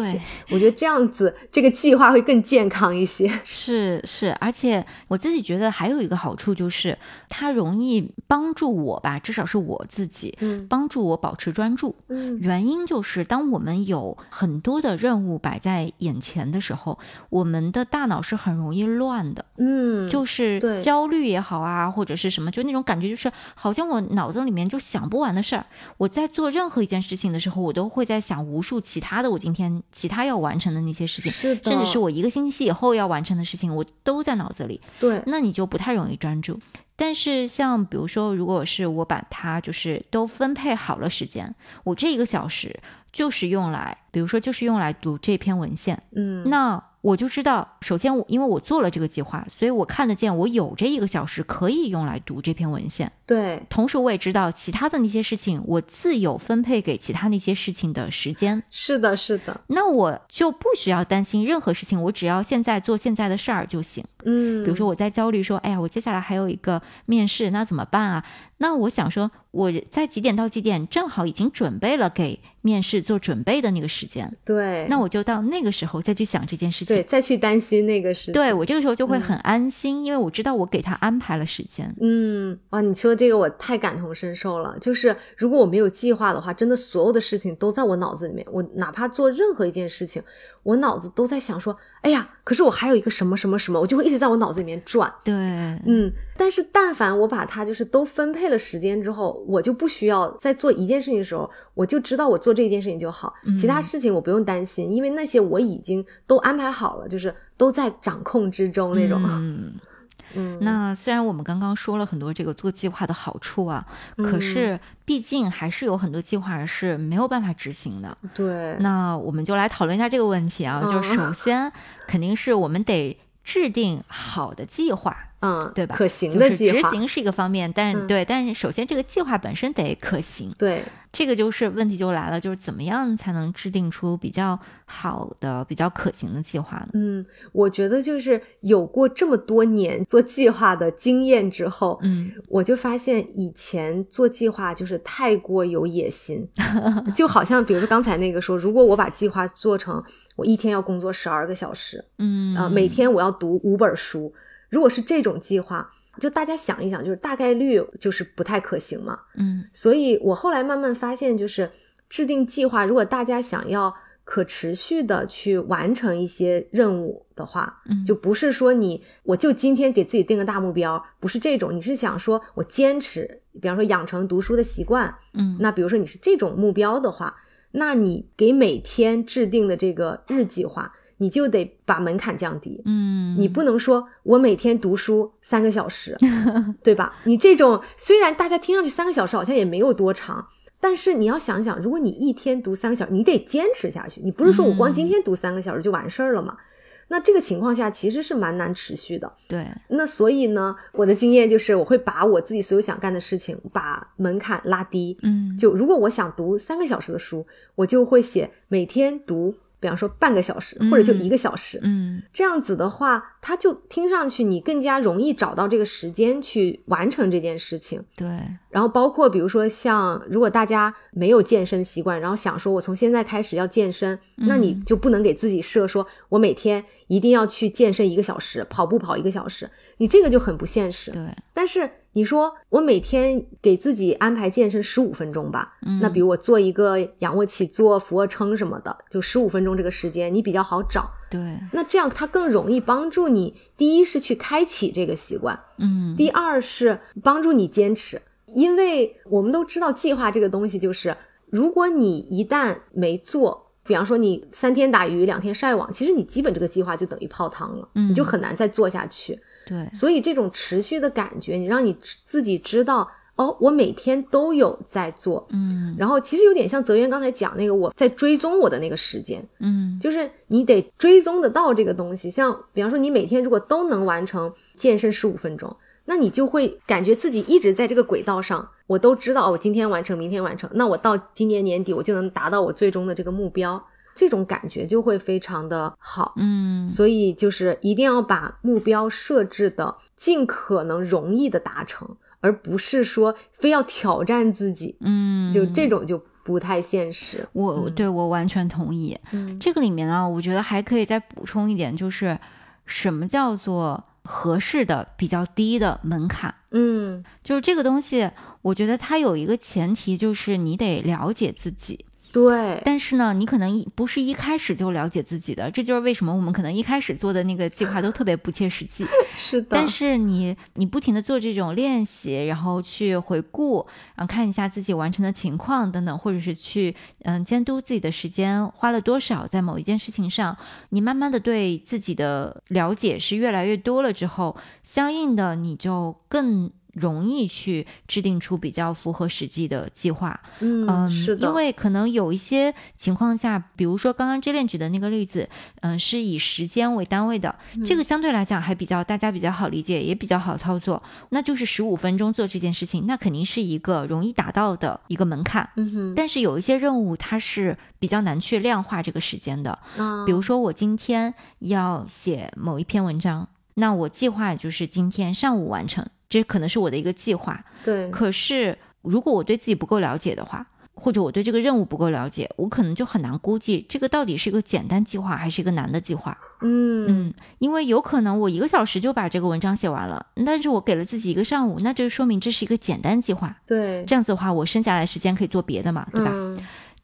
我觉得这样子，这个计划会更健康一些。(laughs) 是是，而且我自己觉得还有一个好处就是，它容易帮助我吧，至少是我自己，嗯，帮助我保持专注。嗯，原因就是当我们有很多的任务摆在眼前的时候，我们的大脑是很容易乱的。嗯，就是焦虑也好啊，或者是什么，就那种感觉，就是好像我脑子里面就想不完的事儿。我在做任何一件事情的时候，我。都会在想无数其他的，我今天其他要完成的那些事情，甚至是我一个星期以后要完成的事情，我都在脑子里。对，那你就不太容易专注。但是像比如说，如果是我把它就是都分配好了时间，我这一个小时就是用来，比如说就是用来读这篇文献，嗯，那。我就知道，首先我因为我做了这个计划，所以我看得见我有这一个小时可以用来读这篇文献。对，同时我也知道其他的那些事情，我自有分配给其他那些事情的时间。是的，是的。那我就不需要担心任何事情，我只要现在做现在的事儿就行。嗯，比如说我在焦虑说，哎呀，我接下来还有一个面试，那怎么办啊？那我想说，我在几点到几点正好已经准备了给面试做准备的那个时间。对，那我就到那个时候再去想这件事情。对，再去担心那个事。对我这个时候就会很安心，因为我知道我给他安排了时间。嗯，哇，你说这个我太感同身受了。就是如果我没有计划的话，真的所有的事情都在我脑子里面。我哪怕做任何一件事情，我脑子都在想说，哎呀，可是我还有一个什么什么什么，我就会一直在我脑子里面转。对，嗯。但是但凡我把它就是都分配了时间之后，我就不需要在做一件事情的时候，我就知道我做这件事情就好，其他事情我不用担心，因为那些我已经都安排好了，就是都在掌控之中那种。嗯 (laughs) 嗯。那虽然我们刚刚说了很多这个做计划的好处啊，可是毕竟还是有很多计划是没有办法执行的。对。那我们就来讨论一下这个问题啊，就首先肯定是我们得制定好的计划。嗯，对吧？可行的计划，执行是一个方面，但是对，但是首先这个计划本身得可行。对，这个就是问题就来了，就是怎么样才能制定出比较好的、比较可行的计划呢？嗯，我觉得就是有过这么多年做计划的经验之后，嗯，我就发现以前做计划就是太过有野心，(laughs) 就好像比如说刚才那个说，如果我把计划做成我一天要工作十二个小时，嗯啊，每天我要读五本书。如果是这种计划，就大家想一想，就是大概率就是不太可行嘛。嗯，所以我后来慢慢发现，就是制定计划，如果大家想要可持续的去完成一些任务的话，嗯，就不是说你我就今天给自己定个大目标，不是这种，你是想说我坚持，比方说养成读书的习惯，嗯，那比如说你是这种目标的话，那你给每天制定的这个日计划。你就得把门槛降低，嗯，你不能说我每天读书三个小时，(laughs) 对吧？你这种虽然大家听上去三个小时好像也没有多长，但是你要想想，如果你一天读三个小时，你得坚持下去。你不是说我光今天读三个小时就完事儿了吗？那这个情况下其实是蛮难持续的。对，那所以呢，我的经验就是我会把我自己所有想干的事情把门槛拉低。嗯，就如果我想读三个小时的书，我就会写每天读。比方说半个小时，或者就一个小时，嗯，这样子的话，它就听上去你更加容易找到这个时间去完成这件事情。对，然后包括比如说像如果大家没有健身习惯，然后想说我从现在开始要健身，那你就不能给自己设说我每天一定要去健身一个小时，跑步跑一个小时，你这个就很不现实。对，但是。你说我每天给自己安排健身十五分钟吧，嗯，那比如我做一个仰卧起坐、俯卧撑什么的，就十五分钟这个时间你比较好找，对，那这样它更容易帮助你。第一是去开启这个习惯，嗯，第二是帮助你坚持，因为我们都知道计划这个东西就是如果你一旦没做，比方说你三天打鱼两天晒网，其实你基本这个计划就等于泡汤了，你就很难再做下去。对，所以这种持续的感觉，你让你自己知道。哦，我每天都有在做，嗯，然后其实有点像泽源刚才讲那个，我在追踪我的那个时间，嗯，就是你得追踪得到这个东西。像比方说，你每天如果都能完成健身十五分钟，那你就会感觉自己一直在这个轨道上。我都知道，我今天完成，明天完成，那我到今年年底我就能达到我最终的这个目标，这种感觉就会非常的好，嗯。所以就是一定要把目标设置的尽可能容易的达成。而不是说非要挑战自己，嗯，就这种就不太现实。我对我完全同意。嗯这个里面呢，我觉得还可以再补充一点，就是什么叫做合适的比较低的门槛？嗯，就是这个东西，我觉得它有一个前提，就是你得了解自己。对，但是呢，你可能一不是一开始就了解自己的，这就是为什么我们可能一开始做的那个计划都特别不切实际。(laughs) 是的，但是你你不停的做这种练习，然后去回顾，然后看一下自己完成的情况等等，或者是去嗯监督自己的时间花了多少在某一件事情上，你慢慢的对自己的了解是越来越多了之后，相应的你就更。容易去制定出比较符合实际的计划，嗯，是的，因为可能有一些情况下，比如说刚刚 J 链举的那个例子，嗯，是以时间为单位的，这个相对来讲还比较大家比较好理解，也比较好操作，那就是十五分钟做这件事情，那肯定是一个容易达到的一个门槛，嗯哼，但是有一些任务它是比较难去量化这个时间的，比如说我今天要写某一篇文章，那我计划就是今天上午完成。这可能是我的一个计划，对。可是如果我对自己不够了解的话，或者我对这个任务不够了解，我可能就很难估计这个到底是一个简单计划还是一个难的计划。嗯嗯，因为有可能我一个小时就把这个文章写完了，但是我给了自己一个上午，那就说明这是一个简单计划。对，这样子的话，我剩下来时间可以做别的嘛，对吧？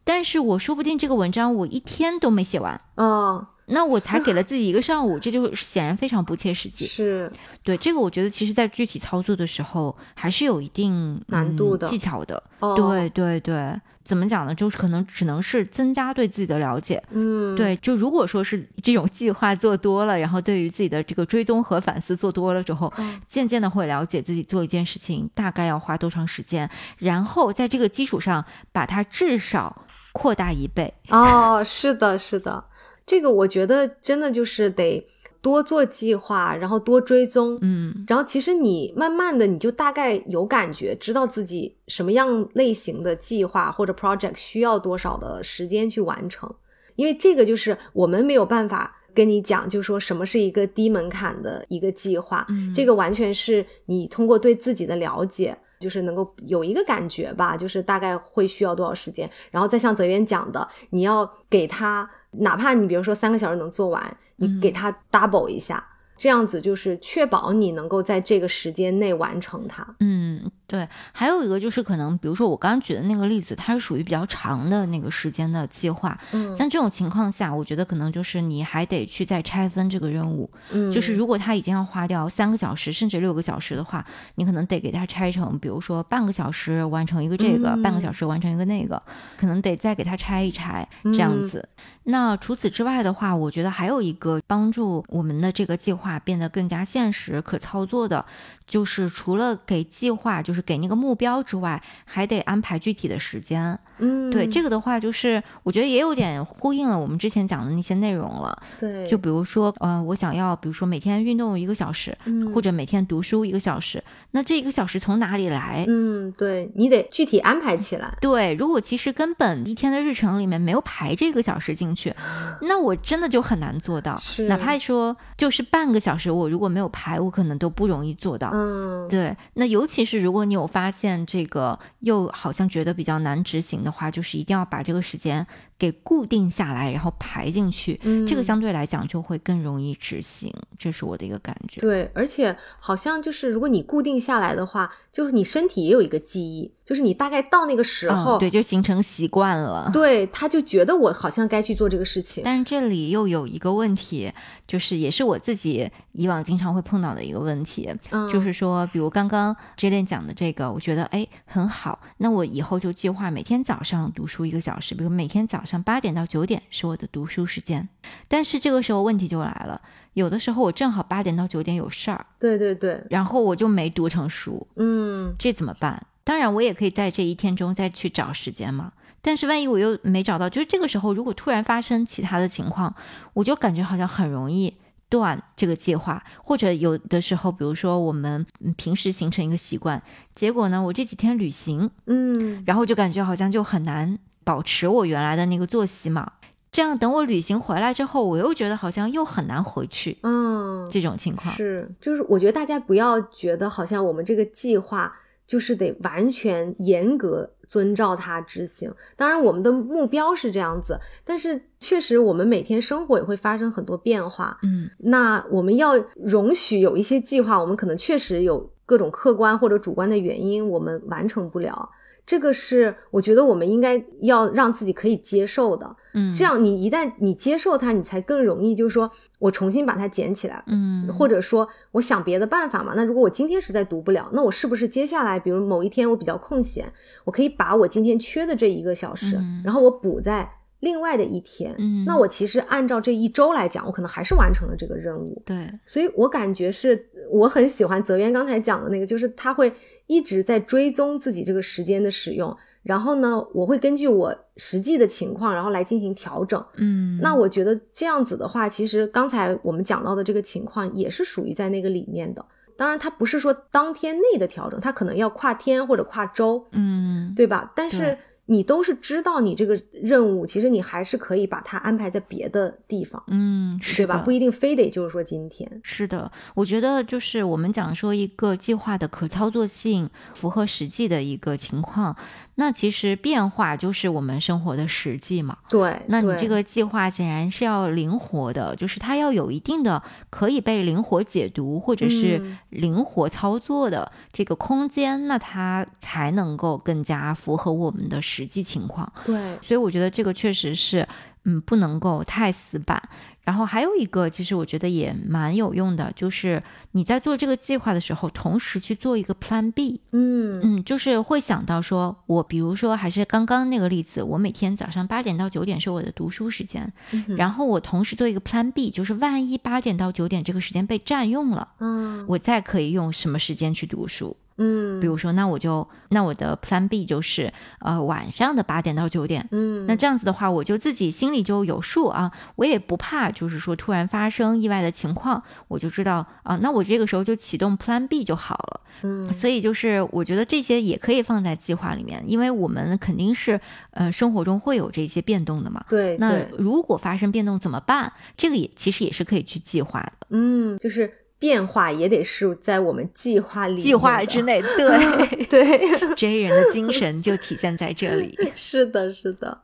但是我说不定这个文章我一天都没写完。哦。那我才给了自己一个上午，这就显然非常不切实际。是对这个，我觉得其实，在具体操作的时候，还是有一定难度的技巧的。哦，对对对，怎么讲呢？就是可能只能是增加对自己的了解。嗯，对，就如果说是这种计划做多了，然后对于自己的这个追踪和反思做多了之后，渐渐的会了解自己做一件事情大概要花多长时间，然后在这个基础上把它至少扩大一倍。哦，是的，是的。这个我觉得真的就是得多做计划，然后多追踪，嗯，然后其实你慢慢的你就大概有感觉，知道自己什么样类型的计划或者 project 需要多少的时间去完成，因为这个就是我们没有办法跟你讲，就是说什么是一个低门槛的一个计划，嗯。这个完全是你通过对自己的了解，就是能够有一个感觉吧，就是大概会需要多少时间，然后再像泽源讲的，你要给他。哪怕你比如说三个小时能做完，你给他 double 一下。这样子就是确保你能够在这个时间内完成它。嗯，对。还有一个就是可能，比如说我刚刚举的那个例子，它是属于比较长的那个时间的计划。嗯，像这种情况下，我觉得可能就是你还得去再拆分这个任务。嗯，就是如果他已经要花掉三个小时甚至六个小时的话，你可能得给它拆成，比如说半个小时完成一个这个，半个小时完成一个那个，可能得再给它拆一拆这样子。那除此之外的话，我觉得还有一个帮助我们的这个计划。化变得更加现实、可操作的，就是除了给计划，就是给那个目标之外，还得安排具体的时间。嗯，对，这个的话，就是我觉得也有点呼应了我们之前讲的那些内容了。对，就比如说，呃，我想要，比如说每天运动一个小时，或者每天读书一个小时，那这一个小时从哪里来？嗯，对你得具体安排起来。对，如果其实根本一天的日程里面没有排这个小时进去，(laughs) 那我真的就很难做到。是，哪怕说就是半。个小时，我如果没有排，我可能都不容易做到。嗯，对。那尤其是如果你有发现这个又好像觉得比较难执行的话，就是一定要把这个时间给固定下来，然后排进去，嗯这个相对来讲就会更容易执行，这是我的一个感觉。对，而且好像就是如果你固定下来的话，就是你身体也有一个记忆，就是你大概到那个时候，嗯对，就形成习惯了。(laughs) 对，他就觉得我好像该去做这个事情。但是这里又有一个问题，就是也是我自己以往经常会碰到的一个问题，嗯，就是说，比如刚刚 Jalen 讲的这个，我觉得哎很好，那我以后就计划每天早上读书一个小时，比如每天早上八点到九点是我的读书时间。但是这个时候问题就来了，有的时候我正好八点到九点有事儿，对对对，然后我就没读成书，嗯，这怎么办？当然，我也可以在这一天中再去找时间嘛。但是万一我又没找到，就是这个时候如果突然发生其他的情况，我就感觉好像很容易断这个计划，或者有的时候，比如说我们嗯平时形成一个习惯，结果呢，我这几天旅行，嗯，然后就感觉好像就很难保持我原来的那个作息嘛。这样等我旅行回来之后，我又觉得好像又很难回去，嗯，这种情况是，就是我觉得大家不要觉得好像我们这个计划就是得完全严格遵照它执行。当然，我们的目标是这样子，但是确实我们每天生活也会发生很多变化。嗯那我们要容许有一些计划，我们可能确实有各种客观或者主观的原因，我们完成不了。这个是我觉得我们应该要让自己可以接受的。嗯，这样，你一旦你接受它，你才更容易，就是说我重新把它捡起来，嗯或者说我想别的办法嘛。那如果我今天实在读不了，那我是不是接下来，比如某一天我比较空闲，我可以把我今天缺的这一个小时，嗯然后我补在另外的一天。嗯那我其实按照这一周来讲，我可能还是完成了这个任务。对，所以我感觉是我很喜欢泽渊刚才讲的那个，就是他会一直在追踪自己这个时间的使用，然后呢，我会根据我实际的情况，然后来进行调整。嗯，那我觉得这样子的话，其实刚才我们讲到的这个情况也是属于在那个里面的。当然，它不是说当天内的调整，它可能要跨天或者跨周，嗯对吧？但是对你都是知道你这个任务，其实你还是可以把它安排在别的地方，嗯，是对吧？不一定非得就是说今天。是的，我觉得就是我们讲说一个计划的可操作性符合实际的一个情况，那其实变化就是我们生活的实际嘛。对，那你这个计划显然是要灵活的，就是它要有一定的可以被灵活解读或者是嗯灵活操作的这个空间，那它才能够更加符合我们的实际情况。对，所以我觉得这个确实是，嗯，不能够太死板。然后还有一个，其实我觉得也蛮有用的，就是你在做这个计划的时候，同时去做一个 Plan B。嗯嗯，就是会想到说，我比如说还是刚刚那个例子，我每天早上八点到九点是我的读书时间，嗯然后我同时做一个 Plan B，就是万一八点到九点这个时间被占用了，嗯我再可以用什么时间去读书？嗯，比如说，那我就那我的 Plan B 就是呃晚上的八点到九点，嗯，那这样子的话，我就自己心里就有数啊，我也不怕，就是说突然发生意外的情况，我就知道啊，那我这个时候就启动 Plan B 就好了。嗯。所以就是我觉得这些也可以放在计划里面，因为我们肯定是呃生活中会有这些变动的嘛。对，那如果发生变动怎么办？这个也其实也是可以去计划的，嗯，就是变化也得是在我们计划里计划之内。(laughs) 对 (laughs) 对，，J 人的精神就体现在这里。(laughs) 是的，是的。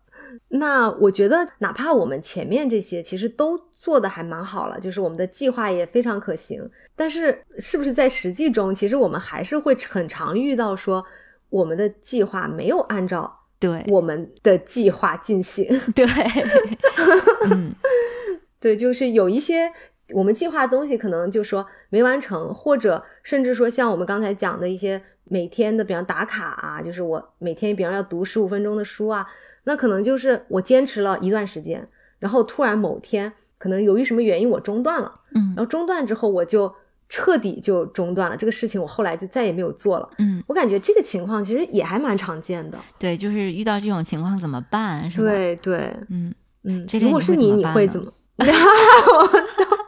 那我觉得，哪怕我们前面这些其实都做的还蛮好了，就是我们的计划也非常可行。但是，是不是在实际中，其实我们还是会很常遇到说，我们的计划没有按照对我们的计划进行。对，嗯对，就是有一些我们计划的东西，可能就说没完成，或者甚至说像我们刚才讲的一些每天的，比方打卡啊，就是我每天比方要读十五分钟的书啊，那可能就是我坚持了一段时间，然后突然某天可能由于什么原因我中断了，嗯然后中断之后我就彻底就中断了这个事情，我后来就再也没有做了。嗯，我感觉这个情况其实也还蛮常见的。对，就是遇到这种情况怎么办？是吧？，对对，嗯。嗯，如果是你，你会怎么办呢会怎么？(laughs)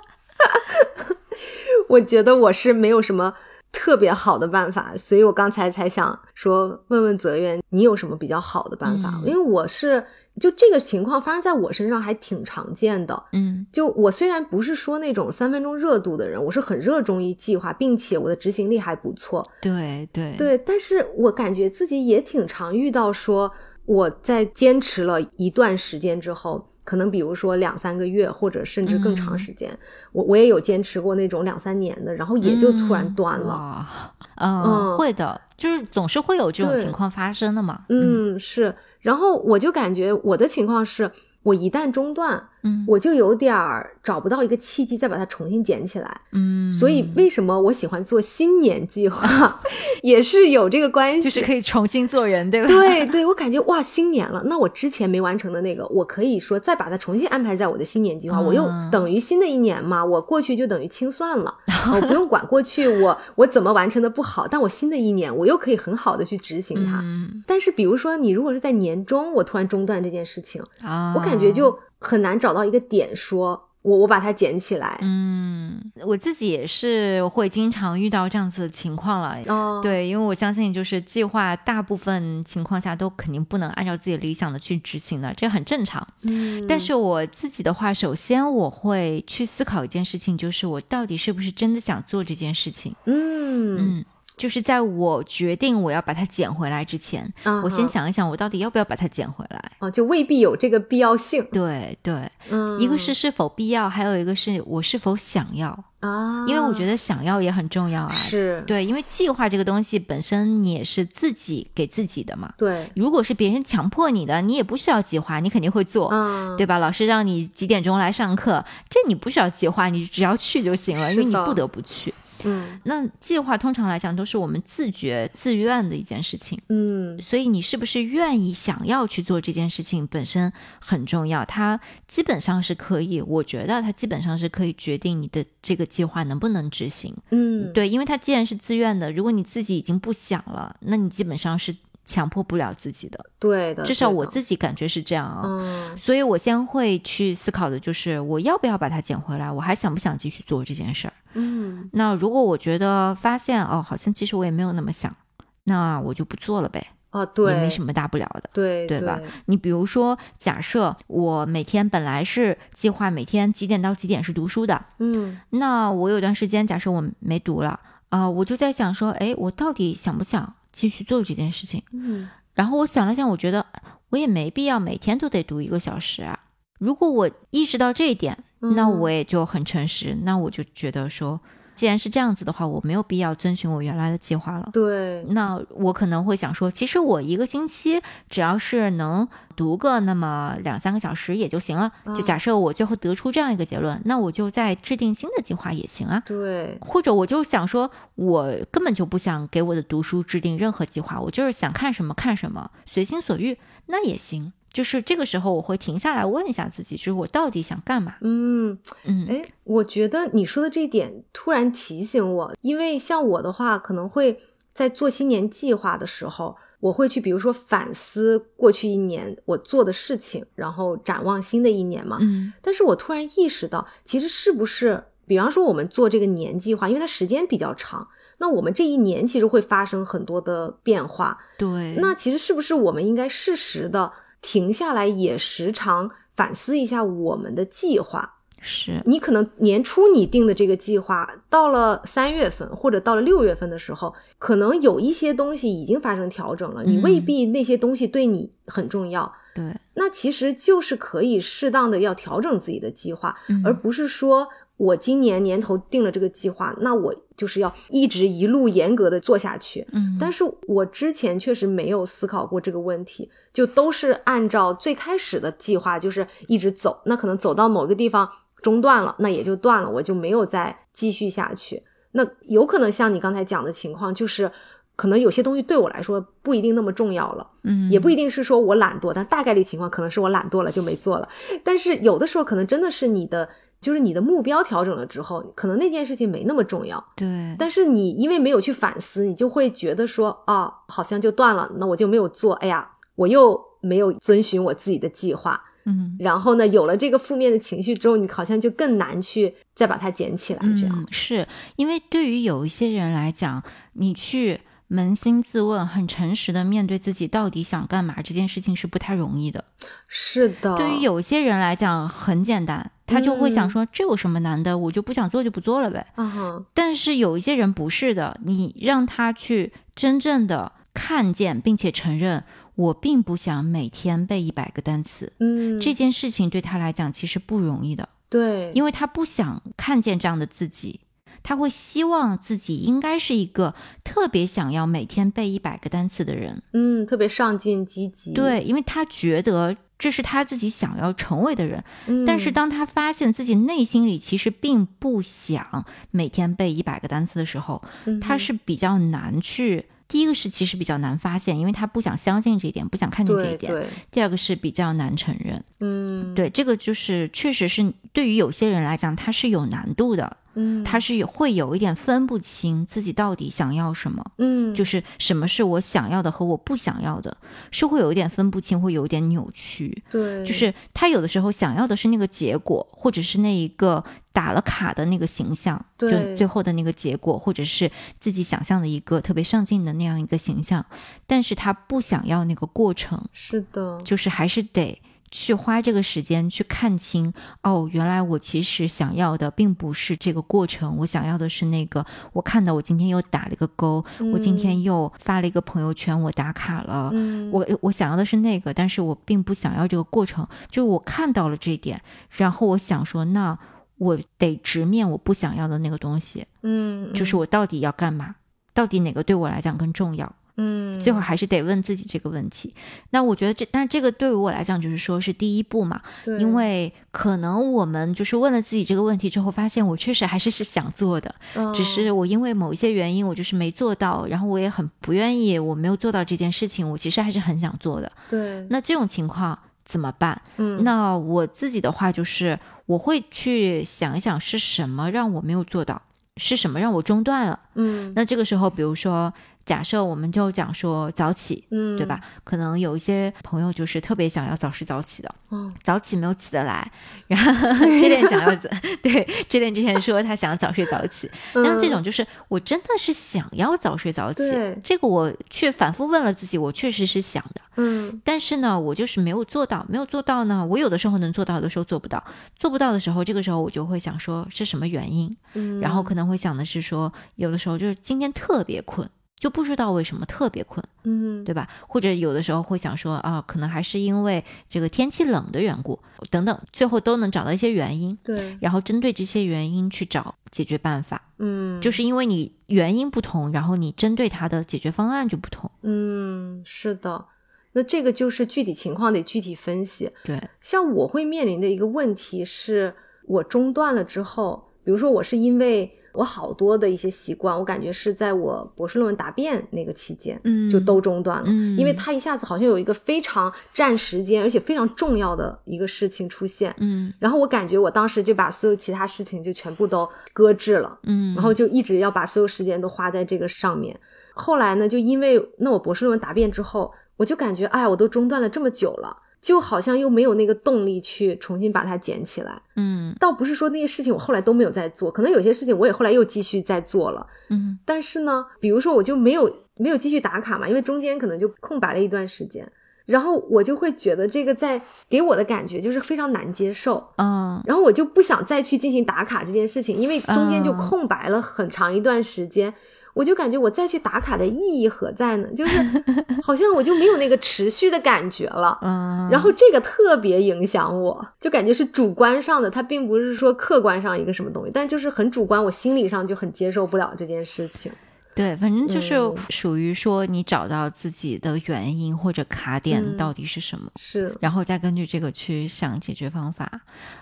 我觉得我是没有什么特别好的办法，所以我刚才才想说问问泽源，你有什么比较好的办法？嗯因为我是就这个情况发生在我身上还挺常见的。嗯就我虽然不是说那种三分钟热度的人，我是很热衷于计划，并且我的执行力还不错。对对对，但是我感觉自己也挺常遇到说，我在坚持了一段时间之后，可能比如说两三个月，或者甚至更长时间，我我也有坚持过那种两三年的，然后也就突然断了。嗯，会的，就是总是会有这种情况发生的嘛。嗯，是。然后我就感觉我的情况是。我一旦中断，嗯，我就有点儿找不到一个契机再把它重新捡起来，嗯，所以为什么我喜欢做新年计划，(laughs) 也是有这个关系，就是可以重新做人，对吧？对对，我感觉哇，新年了，那我之前没完成的那个，我可以说再把它重新安排在我的新年计划，我又等于新的一年嘛，我过去就等于清算了，我不用管过去我我怎么完成的不好，但我新的一年我又可以很好的去执行它。但是比如说你如果是在年终，我突然中断这件事情啊，我。感觉就很难找到一个点，说我我把它捡起来。嗯，我自己也是会经常遇到这样子的情况了。哦，对，因为我相信，就是计划大部分情况下都肯定不能按照自己理想的去执行的，这很正常。嗯，但是我自己的话，首先我会去思考一件事情，就是我到底是不是真的想做这件事情。嗯嗯。就是在我决定我要把它捡回来之前，我先想一想，我到底要不要把它捡回来？哦，就未必有这个必要性。对对，嗯，一个是是否必要，还有一个是我是否想要啊？因为我觉得想要也很重要啊。是对，因为计划这个东西本身你也是自己给自己的嘛。对，如果是别人强迫你的，你也不需要计划，你肯定会做，对吧？老师让你几点钟来上课，这你不需要计划，你只要去就行了，因为你不得不去。嗯，那计划通常来讲都是我们自觉自愿的一件事情，嗯，所以你是不是愿意想要去做这件事情本身很重要，它基本上是可以，我觉得它基本上是可以决定你的这个计划能不能执行，嗯，对，因为它既然是自愿的，如果你自己已经不想了，那你基本上是。强迫不了自己的，对的，至少我自己感觉是这样啊，所以我先会去思考的就是我要不要把它捡回来，我还想不想继续做这件事儿？嗯，那如果我觉得发现哦，好像其实我也没有那么想，那我就不做了呗。啊，对，也没什么大不了的，对对吧？你比如说，假设我每天本来是计划每天几点到几点是读书的，嗯，那我有段时间假设我没读了啊，我就在想说，哎，我到底想不想？继续做这件事情，嗯，然后我想了想，我觉得我也没必要每天都得读一个小时啊。如果我意识到这一点，那我也就很诚实，那我就觉得说。既然是这样子的话，我没有必要遵循我原来的计划了。对，那我可能会想说，其实我一个星期只要是能读个那么两三个小时也就行了。就假设我最后得出这样一个结论，那我就再制定新的计划也行啊。对，或者我就想说，我根本就不想给我的读书制定任何计划，我就是想看什么看什么，随心所欲，那也行。就是这个时候，我会停下来问一下自己，就是我到底想干嘛？嗯嗯，哎，我觉得你说的这一点突然提醒我，因为像我的话，可能会在做新年计划的时候，我会去比如说反思过去一年我做的事情，然后展望新的一年嘛。嗯，但是我突然意识到，其实是不是，比方说我们做这个年计划，因为它时间比较长，那我们这一年其实会发生很多的变化。对，那其实是不是我们应该适时的？停下来也时常反思一下我们的计划。是你可能年初你定的这个计划，到了三月份或者到了六月份的时候，可能有一些东西已经发生调整了。你未必那些东西对你很重要。对，那其实就是可以适当的要调整自己的计划，而不是说。我今年年头定了这个计划，那我就是要一直一路严格的做下去。嗯，但是我之前确实没有思考过这个问题，就都是按照最开始的计划，就是一直走。那可能走到某个地方中断了，那也就断了，我就没有再继续下去。那有可能像你刚才讲的情况，就是可能有些东西对我来说不一定那么重要了。嗯，也不一定是说我懒惰，但大概率情况可能是我懒惰了就没做了。但是有的时候可能真的是你的。就是你的目标调整了之后，可能那件事情没那么重要。对，但是你因为没有去反思，你就会觉得说啊，好像就断了，那我就没有做。哎呀，我又没有遵循我自己的计划。嗯，然后呢，有了这个负面的情绪之后，你好像就更难去再把它捡起来。这样是因为对于有一些人来讲，你去。扪心自问，很诚实的面对自己到底想干嘛这件事情是不太容易的。是的，对于有些人来讲很简单，他就会想说这有什么难的，我就不想做就不做了呗。嗯哼。但是有一些人不是的，你让他去真正的看见并且承认我并不想每天背一百个单词。嗯，这件事情对他来讲其实不容易的。对，因为他不想看见这样的自己，他会希望自己应该是一个特别想要每天背一百个单词的人。嗯，特别上进积极。对，因为他觉得这是他自己想要成为的人。嗯，但是当他发现自己内心里其实并不想每天背一百个单词的时候，他是比较难去。第一个是其实比较难发现，因为他不想相信这一点，不想看见这一点。第二个是比较难承认。嗯，对，这个就是确实是对于有些人来讲，他是有难度的。嗯，他是会有一点分不清自己到底想要什么，嗯，就是什么是我想要的和我不想要的，是会有一点分不清，会有一点扭曲。对，就是他有的时候想要的是那个结果，或者是那一个打了卡的那个形象，就最后的那个结果，或者是自己想象的一个特别上进的那样一个形象，但是他不想要那个过程。是的，就是还是得。去花这个时间去看清哦，原来我其实想要的并不是这个过程，我想要的是那个。我看到我今天又打了一个勾，我今天又发了一个朋友圈，我打卡了。我我想要的是那个，但是我并不想要这个过程。就我看到了这一点，然后我想说，那我得直面我不想要的那个东西。嗯，就是我到底要干嘛？到底哪个对我来讲更重要？嗯，最后还是得问自己这个问题。那我觉得这，但是这个对于我来讲，就是说是第一步嘛。对，因为可能我们就是问了自己这个问题之后，发现我确实还是是想做的，只是我因为某一些原因，我就是没做到。然后我也很不愿意，我没有做到这件事情，我其实还是很想做的。对，那这种情况怎么办？嗯，那我自己的话就是，我会去想一想是什么让我没有做到，是什么让我中断了。嗯，那这个时候，比如说。假设我们就讲说早起，嗯，对吧？可能有一些朋友就是特别想要早睡早起的，嗯，早起没有起得来，(laughs) 然后这点想要 (laughs) 对这点之前说他想要早睡早起，那这种就是我真的是想要早睡早起，这个我却反复问了自己，我确实是想的，嗯，但是呢，我就是没有做到，没有做到呢，我有的时候能做到，有的时候做不到，做不到的时候，这个时候我就会想说是什么原因，嗯，然后可能会想的是说，有的时候就是今天特别困。就不知道为什么特别困，嗯，对吧？或者有的时候会想说啊，可能还是因为这个天气冷的缘故，等等，最后都能找到一些原因，对，然后针对这些原因去找解决办法，嗯，就是因为你原因不同，然后你针对它的解决方案就不同，嗯，是的，那这个就是具体情况得具体分析，对，像我会面临的一个问题是，我中断了之后，比如说我是因为。我好多的一些习惯，我感觉是在我博士论文答辩那个期间，嗯，就都中断了，嗯，因为它一下子好像有一个非常占时间，而且非常重要的一个事情出现，嗯，然后我感觉我当时就把所有其他事情就全部都搁置了，嗯，然后就一直要把所有时间都花在这个上面。后来呢，就因为那我博士论文答辩之后，我就感觉，哎，我都中断了这么久了。就好像又没有那个动力去重新把它捡起来，嗯，倒不是说那些事情我后来都没有再做，可能有些事情我也后来又继续在做了，嗯，但是呢，比如说我就没有没有继续打卡嘛，因为中间可能就空白了一段时间，然后我就会觉得这个在给我的感觉就是非常难接受，嗯，然后我就不想再去进行打卡这件事情，因为中间就空白了很长一段时间。我就感觉我再去打卡的意义何在呢？就是 (laughs) 好像我就没有那个持续的感觉了，嗯，然后这个特别影响我，就感觉是主观上的，它并不是说客观上一个什么东西，但就是很主观，我心理上就很接受不了这件事情。对，反正就是属于说你找到自己的原因或者卡点到底是什么，是，然后再根据这个去想解决方法。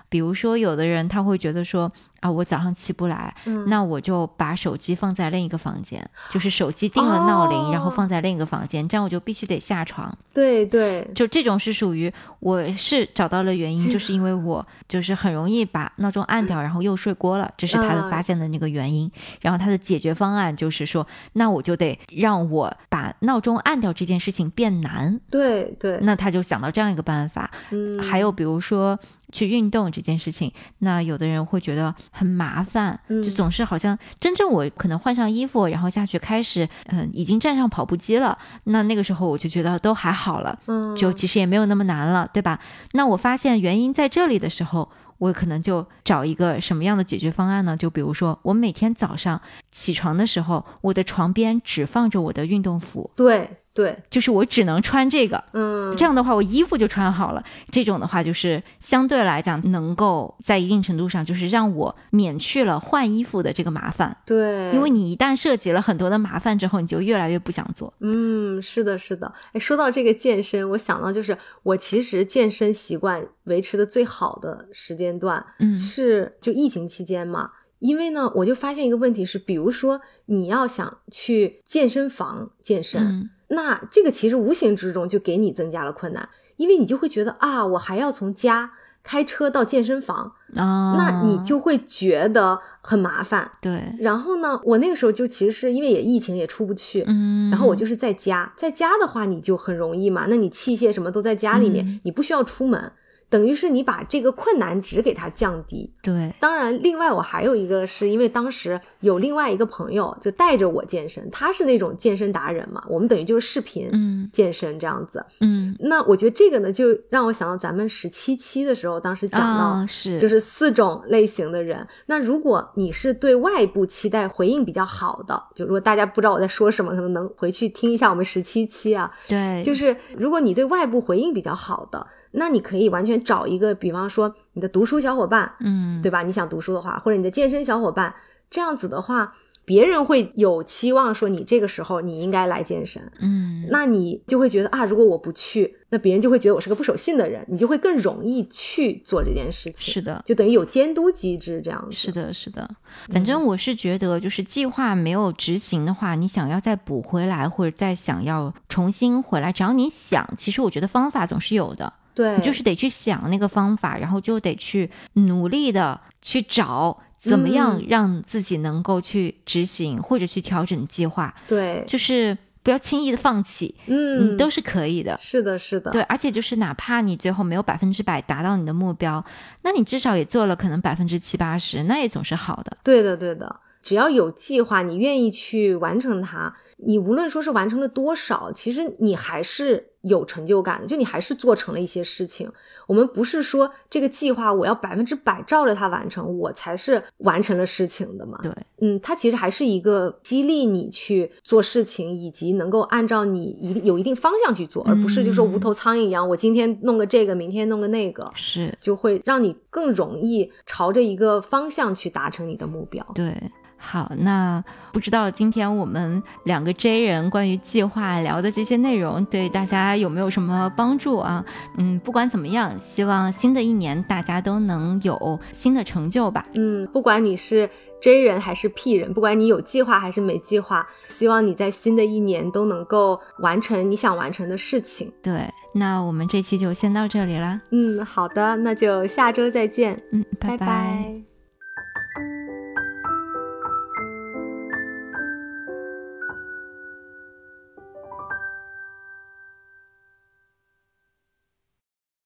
比如说，有的人他会觉得说。啊，我早上起不来，那我就把手机放在另一个房间，就是手机定了闹铃，然后放在另一个房间，这样我就必须得下床。对对，就这种是属于我是找到了原因，(laughs) 就是因为我就是很容易把闹钟按掉，然后又睡过了，这是他的发现的那个原因。然后他的解决方案就是说，那我就得让我把闹钟按掉这件事情变难。对对，那他就想到这样一个办法。嗯，还有比如说。去运动这件事情，那有的人会觉得很麻烦，就总是好像真正我可能换上衣服，然后下去开始，嗯，已经站上跑步机了。那那个时候我就觉得都还好了，嗯，就其实也没有那么难了，对吧？那我发现原因在这里的时候，我可能就找一个什么样的解决方案呢？就比如说，我每天早上起床的时候，我的床边只放着我的运动服，对。对，就是我只能穿这个，嗯，这样的话我衣服就穿好了。这种的话就是相对来讲能够在一定程度上就是让我免去了换衣服的这个麻烦。对，因为你一旦涉及了很多的麻烦之后，你就越来越不想做。嗯，是的，是的。哎，说到这个健身，我想到就是我其实健身习惯维持的最好的时间段，嗯，是就疫情期间嘛。因为呢，我就发现一个问题是，比如说你要想去健身房健身，那这个其实无形之中就给你增加了困难，因为你就会觉得啊，我还要从家开车到健身房啊，那你就会觉得很麻烦。对。然后呢，我那个时候就其实是因为也疫情也出不去，嗯，然后我就是在家，在家的话你就很容易嘛，那你器械什么都在家里面，你不需要出门。等于是你把这个困难值给它降低，对。当然，另外我还有一个是因为当时有另外一个朋友就带着我健身，他是那种健身达人嘛，我们等于就是视频健身这样子，嗯。那我觉得这个呢，就让我想到咱们十七期的时候，当时讲到是就是四种类型的人。那如果你是对外部期待回应比较好的，就如果大家不知道我在说什么，可能能回去听一下我们十七期啊。对，就是如果你对外部回应比较好的。那你可以完全找一个，比方说你的读书小伙伴，嗯，对吧？你想读书的话，或者你的健身小伙伴，这样子的话，别人会有期望说你这个时候你应该来健身，嗯，那你就会觉得啊，如果我不去，那别人就会觉得我是个不守信的人，你就会更容易去做这件事情。是的，就等于有监督机制这样子。是的，是的。反正我是觉得，就是计划没有执行的话，你想要再补回来，或者再想要重新回来，只要你想，其实我觉得方法总是有的。对，你就是得去想那个方法，然后就得去努力的去找怎么样让自己能够去执行或者去调整计划。对，就是不要轻易的放弃，嗯，都是可以的。是的，是的，对，而且就是哪怕你最后没有百分之百达到你的目标，那你至少也做了可能百分之七八十，那也总是好的。对的，对的，只要有计划，你愿意去完成它。你无论说是完成了多少，其实你还是有成就感的，就你还是做成了一些事情。我们不是说这个计划我要百分之百照着它完成，我才是完成了事情的嘛？对，嗯，它其实还是一个激励你去做事情，以及能够按照你一有一定方向去做，而不是就说无头苍蝇一样，我今天弄个这个，明天弄个那个，是就会让你更容易朝着一个方向去达成你的目标。对。好，那不知道今天我们两个 J 人关于计划聊的这些内容，对大家有没有什么帮助啊？嗯，不管怎么样，希望新的一年大家都能有新的成就吧。嗯，不管你是 J 人还是 P 人，不管你有计划还是没计划，希望你在新的一年都能够完成你想完成的事情。对，那我们这期就先到这里啦。嗯，好的，那就下周再见。嗯，拜拜。